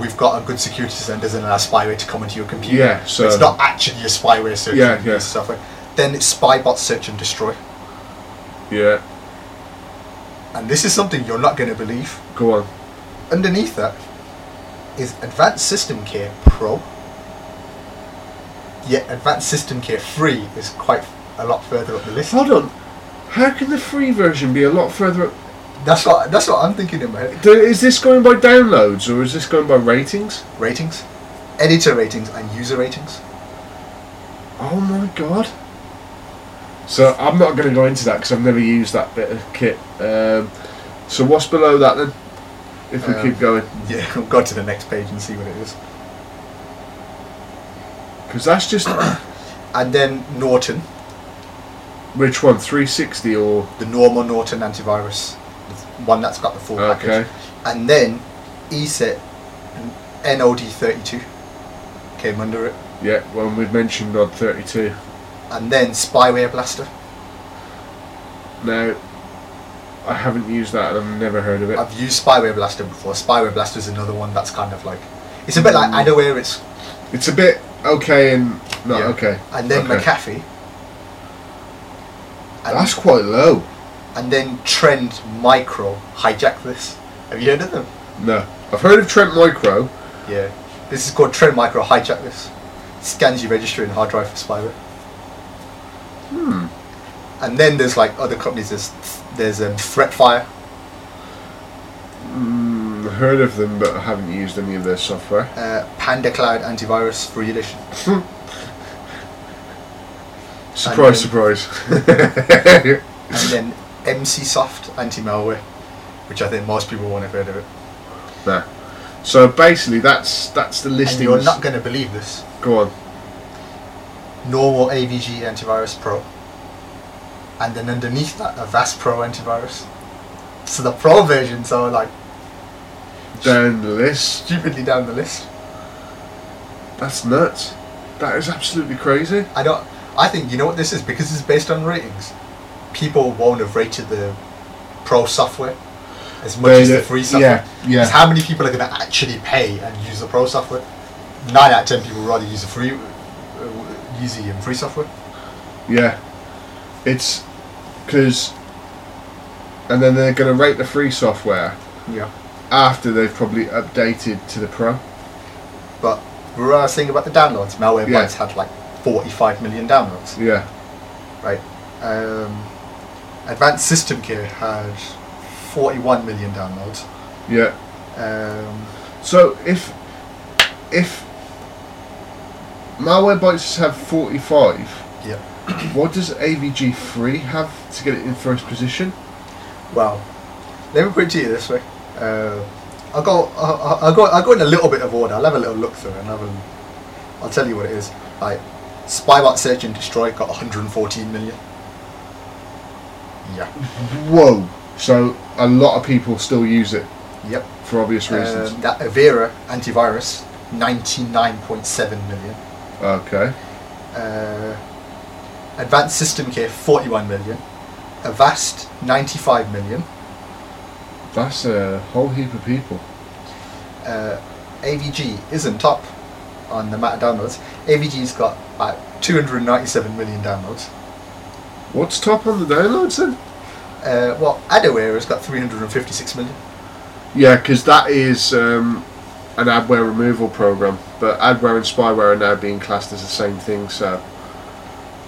B: we've got a good security system that doesn't allow spyware to come into your computer.
A: Yeah, so-
B: it's not actually a spyware search.
A: Yeah, yeah.
B: of Software. Then it's Spybot Search and Destroy.
A: yeah.
B: And this is something you're not going to believe.
A: Go on.
B: Underneath that is Advanced System Care Pro. Yet Advanced System Care Free is quite a lot further up the list.
A: Hold on. How can the free version be a lot further up?
B: That's what that's what I'm thinking in my head.
A: Is this going by downloads or is this going by ratings?
B: Ratings, editor ratings, and user ratings.
A: Oh my god. So I'm not going to go into that because I've never used that bit of kit. Um, so what's below that then? If we
B: Um,
A: keep going,
B: Yeah, we'll go to the next page and see what it is.
A: because that's just
B: And then Norton,
A: which one? 360 or
B: the normal Norton antivirus, the one that's got the full
A: okay?
B: package. And then ESET NOD32 came under it.
A: Yeah, one we've mentioned NOD32.
B: And then Spyware Blaster.
A: Now, I haven't used that and I've never heard of it.
B: I've used Spyware Blaster before. Spyware Blaster is another one that's kind of like it's a bit like hmm. Adaware. It's
A: It's a bit okay and not
B: Yeah.
A: okay.
B: and then
A: Okay.
B: McAfee. And,
A: That's quite low.
B: and then Trend Micro hijack this. Have you heard of them?
A: No, I've heard of Trend Micro.
B: Yeah. This is called Trend Micro hijack this. Scans your registry and hard drive for spyware.
A: Hmm.
B: And then there's like other companies. There's there's um, Threatfire.
A: Mm, heard of them, but I haven't used any of their software.
B: Uh, Panda Cloud Antivirus Free Edition.
A: Surprise,
B: then-
A: surprise.
B: and then Emsisoft Anti Malware, which I think most people won't have heard of it.
A: nah. So basically, that's that's the
B: And
A: listing.
B: you're not going to believe this.
A: Go on.
B: Normal AVG Antivirus Pro. And then underneath that, Avast Pro Antivirus. So the Pro versions are like
A: Down the list.
B: stupidly down the list.
A: That's nuts. That is absolutely crazy.
B: I don't. I think you know what this is because it's based on ratings. People won't have rated the Pro software as much
A: They
B: as the free software.
A: yeah, yeah.
B: how many people are going to actually pay and use the Pro software? Nine out of ten people would rather use the free, the um, free software.
A: Yeah. It's because, and then they're going to rate the free software
B: Yeah.
A: after they've probably updated to the pro.
B: But I was saying about the downloads. Malware
A: Yeah.
B: Bytes had like 45 million downloads,
A: Yeah.
B: right? Um, Advanced System Care had 41 million downloads.
A: Yeah.
B: Um,
A: So if if Malwarebytes have forty five,
B: yeah.
A: what does AVG three have to get it in first position?
B: Well, let me put it to you this way. Uh, I'll go. I'll, I'll go. I'll go in a little bit of order. I'll have a little look through and have a. I'll tell you what it is. Like, Spybot Search and Destroy got 114 million. Yeah.
A: Whoa. So a lot of people still use it
B: Yep.
A: for obvious reasons.
B: Um, that Avira antivirus, 99.7 million.
A: Okay.
B: Uh, Advanced System Care, 41 million. Avast, 95 million.
A: That's a whole heap of people.
B: Uh, AVG isn't top on the amount of downloads. AVG's got about 297 million downloads.
A: What's top on the downloads then?
B: Uh, well, Adaware has got 356 million.
A: Yeah, because that is um, an adware removal program, but adware and spyware are now being classed as the same thing. So,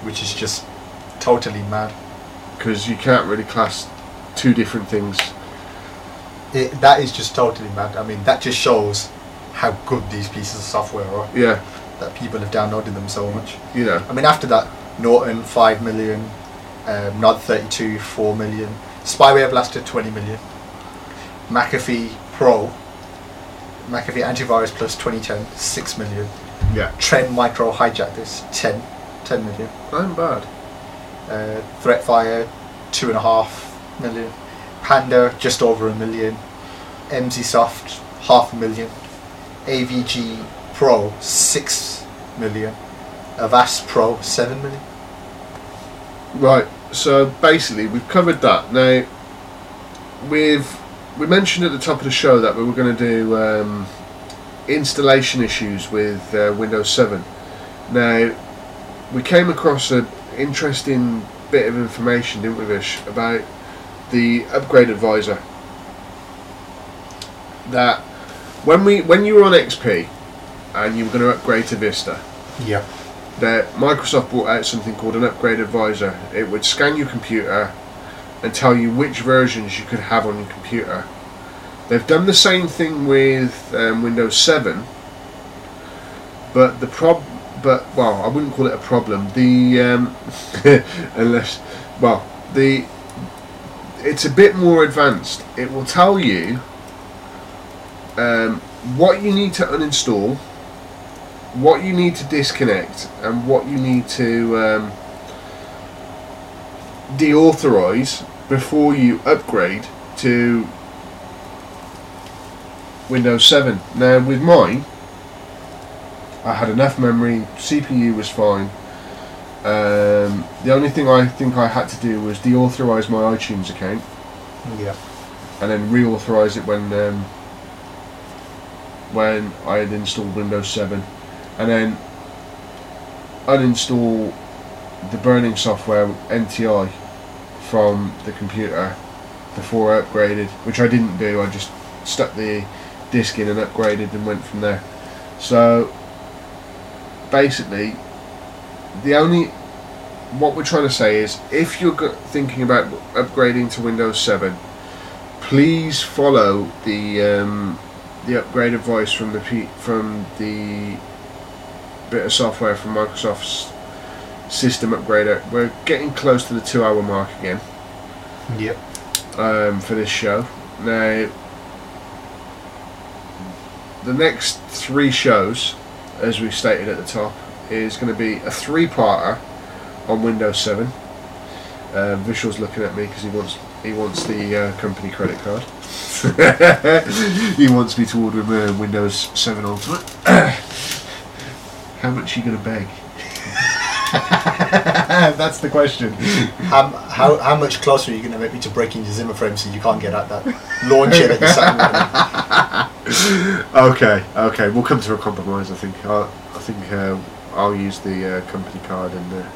B: which is just totally mad.
A: because you can't really class two different things.
B: It, that is just totally mad. I mean, that just shows how good these pieces of software are.
A: Yeah,
B: That people have downloaded them so much.
A: you know.
B: I mean, after that, Norton 5 million, um, NOD32 4 million, Spyware Blaster 20 million, McAfee Pro, McAfee Antivirus Plus 2010 6 million,
A: Yeah,
B: Trend Micro Hijack this 10 10 million,
A: I'm bad.
B: uh, Threatfire 2.5 million, Panda just over a million, Emsisoft half a million, AVG Pro 6 million, Avast Pro 7 million.
A: Right. So basically, we've covered that. Now, we've we mentioned at the top of the show that we were going to do um, installation issues with uh, Windows 7. Now, we came across an interesting bit of information, didn't we, Vish, about the upgrade advisor. That when we when you were on XP and you were going to upgrade to Vista,
B: Yeah.
A: that Microsoft brought out something called an upgrade advisor. It would scan your computer and tell you which versions you could have on your computer. They've done the same thing with um, Windows 7, but the prob, but well, I wouldn't call it a problem. The um, unless, well, the it's a bit more advanced. It will tell you um, what you need to uninstall what you need to disconnect and what you need to um, deauthorize before you upgrade to Windows 7. Now, with mine, I had enough memory, CPU was fine. Um, the only thing I think I had to do was deauthorize my iTunes account
B: Yeah.
A: and then reauthorize it when um, when I had installed Windows 7, and then uninstall the burning software NTI from the computer before I upgraded, which I didn't do. I just stuck the disk in and upgraded and went from there. So basically, the only what we're trying to say is if you're thinking about upgrading to Windows 7, please follow the um, the upgrade advice from the from the bit of software from Microsoft's system upgrader. We're getting close to the two hour mark again
B: Yep.
A: um, for this show. Now, the next three shows, as we stated at the top, is going to be a three-parter on Windows 7. Uh, Vishal's looking at me because he wants he wants the uh, company credit card. he wants me to order him a Windows 7 Ultimate. How much are you going to beg? That's the question.
B: How, how, how much closer are you going to make me to breaking your Zimmer frame so you can't get at that launcher that you're sat on?
A: Okay, okay, we'll come to a compromise. I think. i I think uh, I'll use the uh, company card and uh,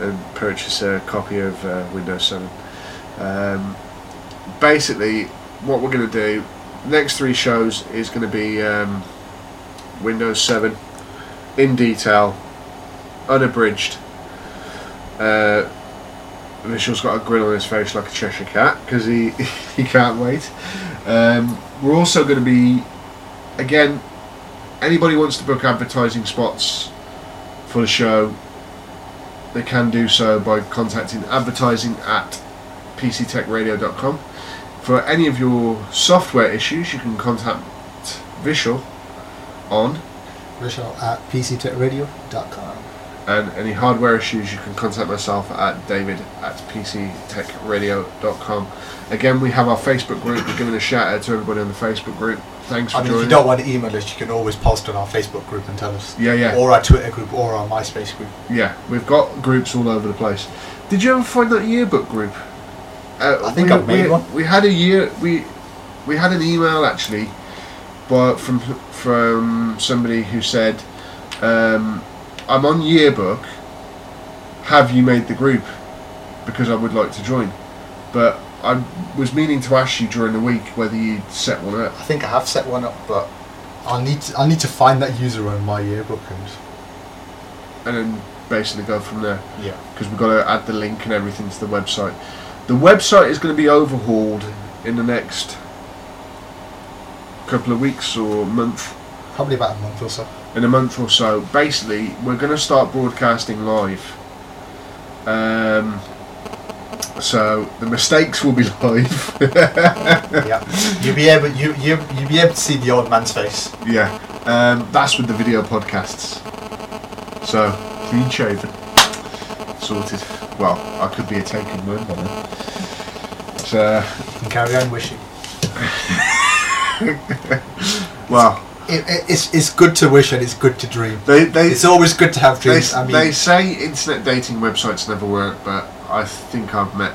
A: and purchase a copy of uh, Windows 7. Um, basically, what we're going to do next three shows is going to be um, Windows 7 in detail, unabridged. Uh, Vishal's got a grin on his face like a Cheshire cat because he he can't wait. Um, we're also going to be again. Anybody wants to book advertising spots for the show, they can do so by contacting advertising at pctechradio.com. For any of your software issues, you can contact Vishal on
B: Rachel at pctechradio.com.
A: And any hardware issues, you can contact myself at david at pctechradio.com. Again, we have our Facebook group. We're giving a shout out to everybody on the Facebook group. Thanks for
B: I mean, if you don't want to email us, you can always post on our Facebook group and tell us.
A: Yeah, yeah.
B: Or our Twitter group or our MySpace group.
A: Yeah, we've got groups all over the place. Did you ever find that yearbook group? Uh,
B: I think
A: we,
B: I've made
A: we,
B: one.
A: We had a year. We we had an email actually, but from from somebody who said, um, "I'm on yearbook. Have you made the group? Because I would like to join." But I was meaning to ask you during the week whether you'd set one up.
B: I think I have set one up, but I'll need to, I need to find that user on my yearbook and
A: and then basically go from there.
B: yeah.
A: because we've got to add the link and everything to the website. The website is going to be overhauled in the next couple of weeks or month.
B: Probably about a month or so.
A: In a month or so, basically, we're going to start broadcasting live. Um, so the mistakes will be live.
B: yeah. You'll be able you you you'll be able to see the old man's face.
A: yeah, um, that's with the video podcasts. So clean shaven, sorted. Well, I could be a taken man by then. So,
B: You can carry on wishing.
A: well,
B: It, it, it's it's good to wish and it's good to dream.
A: they they
B: It's always good to have
A: They,
B: dreams. I mean,
A: they say internet dating websites never work, but I think I've met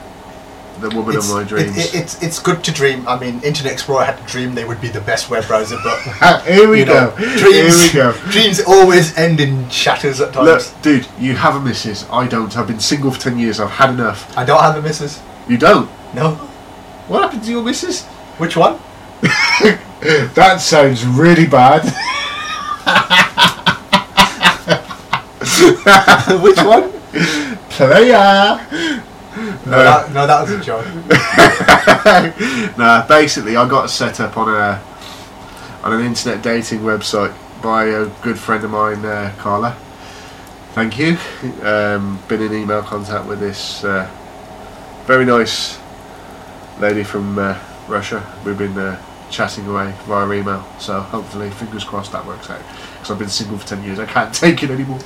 A: the woman
B: it's,
A: of my dreams.
B: it- it's it's good to dream. I mean, Internet Explorer had to dream they would be the best web browser, but
A: Here we go.
B: know, dreams
A: Here we go.
B: dreams always end in shatters at times.
A: Look, dude, you have a missus. I don't. I've been single for ten years. I've had enough.
B: I don't have a missus.
A: You don't.
B: No.
A: What happened to your missus?
B: Which one?
A: That sounds really bad.
B: Which one?
A: Player.
B: No, that, no, that was a joke.
A: nah, basically, I got set up on a on an internet dating website by a good friend of mine, uh, Carla. Thank you. Um, been in email contact with this uh, very nice lady from uh, Russia. We've been uh, chatting away via email, so hopefully, fingers crossed, that works out. Because I've been single for ten years, I can't take it anymore.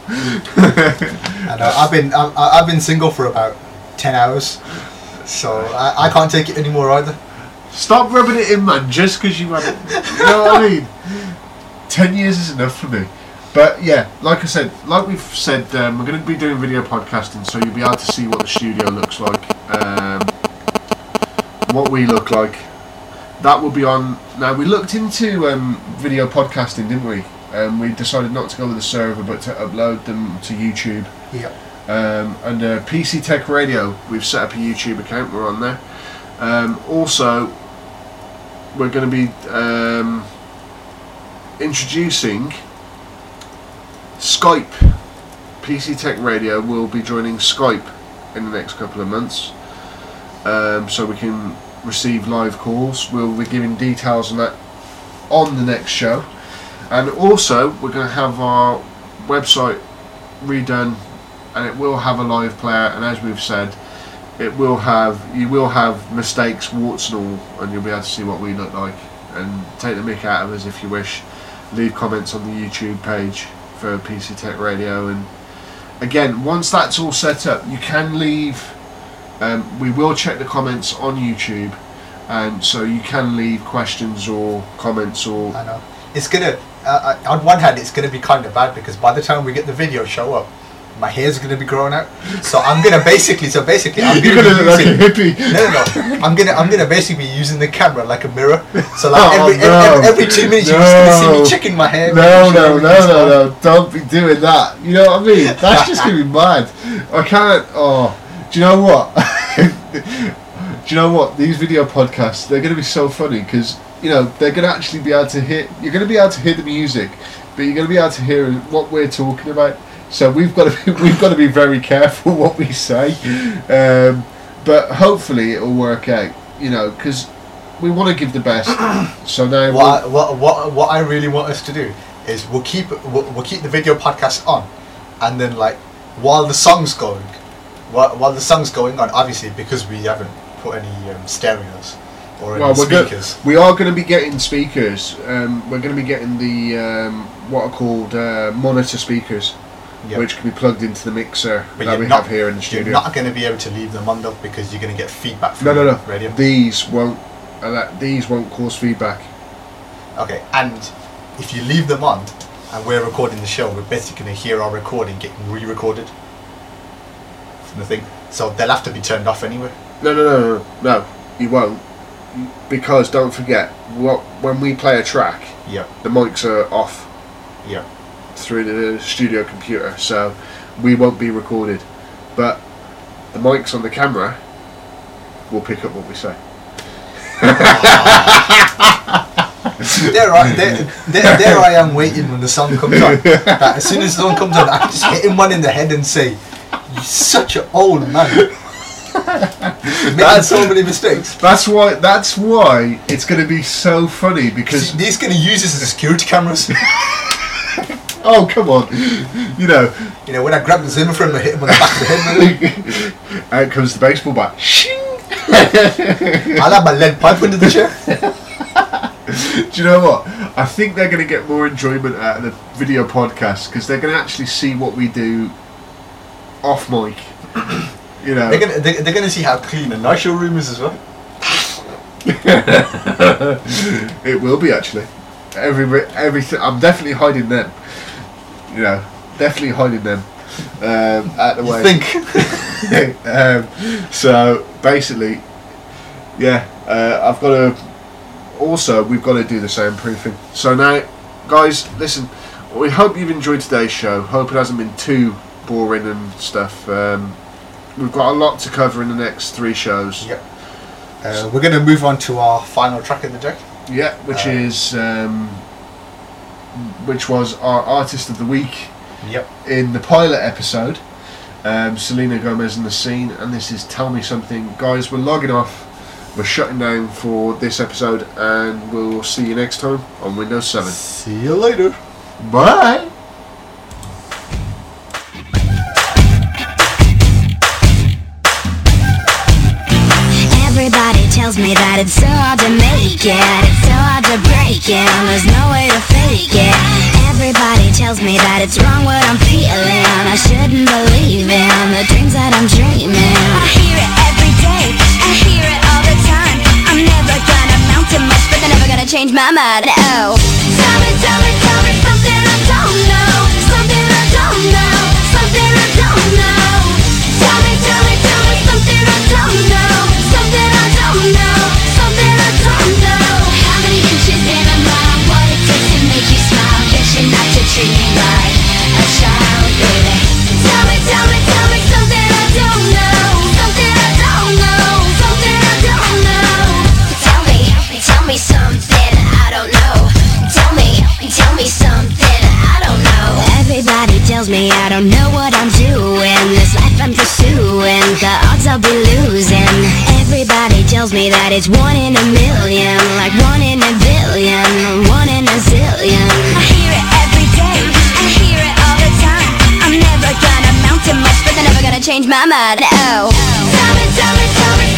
B: And uh, I've been I, I've been single for about ten hours, so I, I can't take it anymore either.
A: Stop rubbing it in, man, just because you had it. You know what I mean? Ten years is enough for me. But yeah, like I said, like we've said, um, we're going to be doing video podcasting, so you'll be able to see what the studio looks like, um, what we look like. That will be on. Now we looked into um, video podcasting, didn't we? Um, we decided not to go with a server, but to upload them to YouTube.
B: Yeah.
A: Um, under PC Tech Radio, we've set up a YouTube account. We're on there. Um, also, we're going to be um, introducing Skype. PC Tech Radio will be joining Skype in the next couple of months, um, so we can receive live calls. We'll be giving details on that on the next show, and also we're going to have our website redone, and it will have a live player. And as we've said, it will have you will have mistakes, warts and all, and you'll be able to see what we look like and take the mick out of us if you wish. Leave comments on the YouTube page for PC Tech Radio, and again, once that's all set up, you can leave. Um, we will check the comments on YouTube, and so you can leave questions or comments or
B: I know. It's gonna. Uh, uh, on one hand, it's gonna be kind of bad because by the time we get the video show up, my hair's gonna be growing out. So I'm gonna basically. So basically, I'm gonna,
A: gonna
B: be
A: like
B: using.
A: hippie.
B: No, no, no. I'm gonna. I'm gonna basically be using the camera like a mirror. So like
A: Oh,
B: every,
A: no.
B: every, every two minutes, you're just gonna see me checking my hair.
A: No,
B: sure
A: no, no, no, no! Don't be doing that. You know what I mean? That's just gonna be mad. I can't. Oh, do you know what? do you know what? These video podcasts they're gonna be so funny because you know they're gonna actually be able to hear. You're gonna be able to hear the music, but you're gonna be able to hear what we're talking about. So we've got to be, we've got to be very careful what we say. Um, but hopefully it'll work out. You know, because we want to give the best. So now
B: What, I, what, what, what I really want us to do is we'll keep we'll, we'll keep the video podcast on, and then like while the song's going, while, while the song's going on, obviously because we haven't put any um, stereos or any
A: we're go-
B: speakers.
A: we are going to be getting speakers. Um, we're going to be getting the um, what are called uh, monitor speakers.
B: Yeah.
A: which can be plugged into the mixer
B: But
A: that we
B: not-
A: have here in the studio.
B: You're not going to be able to leave them on though because you're going to get feedback from
A: no, no,
B: the
A: no.
B: radio.
A: These won't. Uh, that, these won't cause feedback.
B: Okay, and if you leave them on and we're recording the show, we're basically going to hear our recording getting re-recorded from the thing. So they'll have to be turned off anyway.
A: No, no, no, no, no. You won't, because don't forget what when we play a track,
B: Yeah,
A: the mics are off
B: yeah.
A: through the studio computer, so we won't be recorded. But the mics on the camera will pick up what we say.
B: there, I, there, there, there I am waiting when the song comes on. That as soon as the song comes on, I can just hit him one in the head and say, "You're such an old man." Making so many mistakes.
A: That's why. That's why it's going to be so funny because
B: He's going to use this as a security cameras.
A: oh come on, you know,
B: You know, when I grab the Zimmer frame, I hit him on the back of the head.
A: out comes the baseball bat.
B: I'll have my lead pipe under the chair.
A: Do you know what? I think they're going to get more enjoyment out of the video podcast because they're going to actually see what we do off mic. You know,
B: They're gonna, they're, they're gonna see how clean and nice your room is as well.
A: it will be actually. Every everything. I'm definitely hiding them. You know, definitely hiding them um, out the way.
B: Think.
A: um, so basically, yeah, uh, I've got to. Also, we've got to do the soundproofing. So now, guys, listen. We hope you've enjoyed today's show. Hope it hasn't been too boring and stuff. Um, we've got a lot to cover in the next three shows.
B: Yep. Uh, we're gonna move on to our final track of the deck.
A: Yeah, which
B: Uh,
A: is um, which was our artist of the week
B: Yep.
A: in the pilot episode. Um, Selena Gomez in the scene, and this is "Tell Me Something." Guys, we're logging off. We're shutting down for this episode, and we'll see you next time on Windows 7.
B: See you later.
A: Bye.
I: Hard to make it. It's so hard to break it. There's no way to fake it. Everybody tells me that it's wrong what I'm feeling. I shouldn't believe in the dreams that I'm dreaming. I hear it every day. I hear it all the time. I'm never gonna amount to much But they're never gonna change my mind. Oh me I don't know what I'm doing. This life I'm pursuing The odds I'll be losing. Everybody tells me that it's one in a million Like one in a billion One in a zillion. I hear it every day I hear it all the time. I'm never gonna amount to much But they're never gonna change my mind. Oh. Tell me, tell me, tell me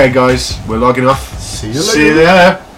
A: Okay, guys, we're logging off.
B: See you later.
A: See you there.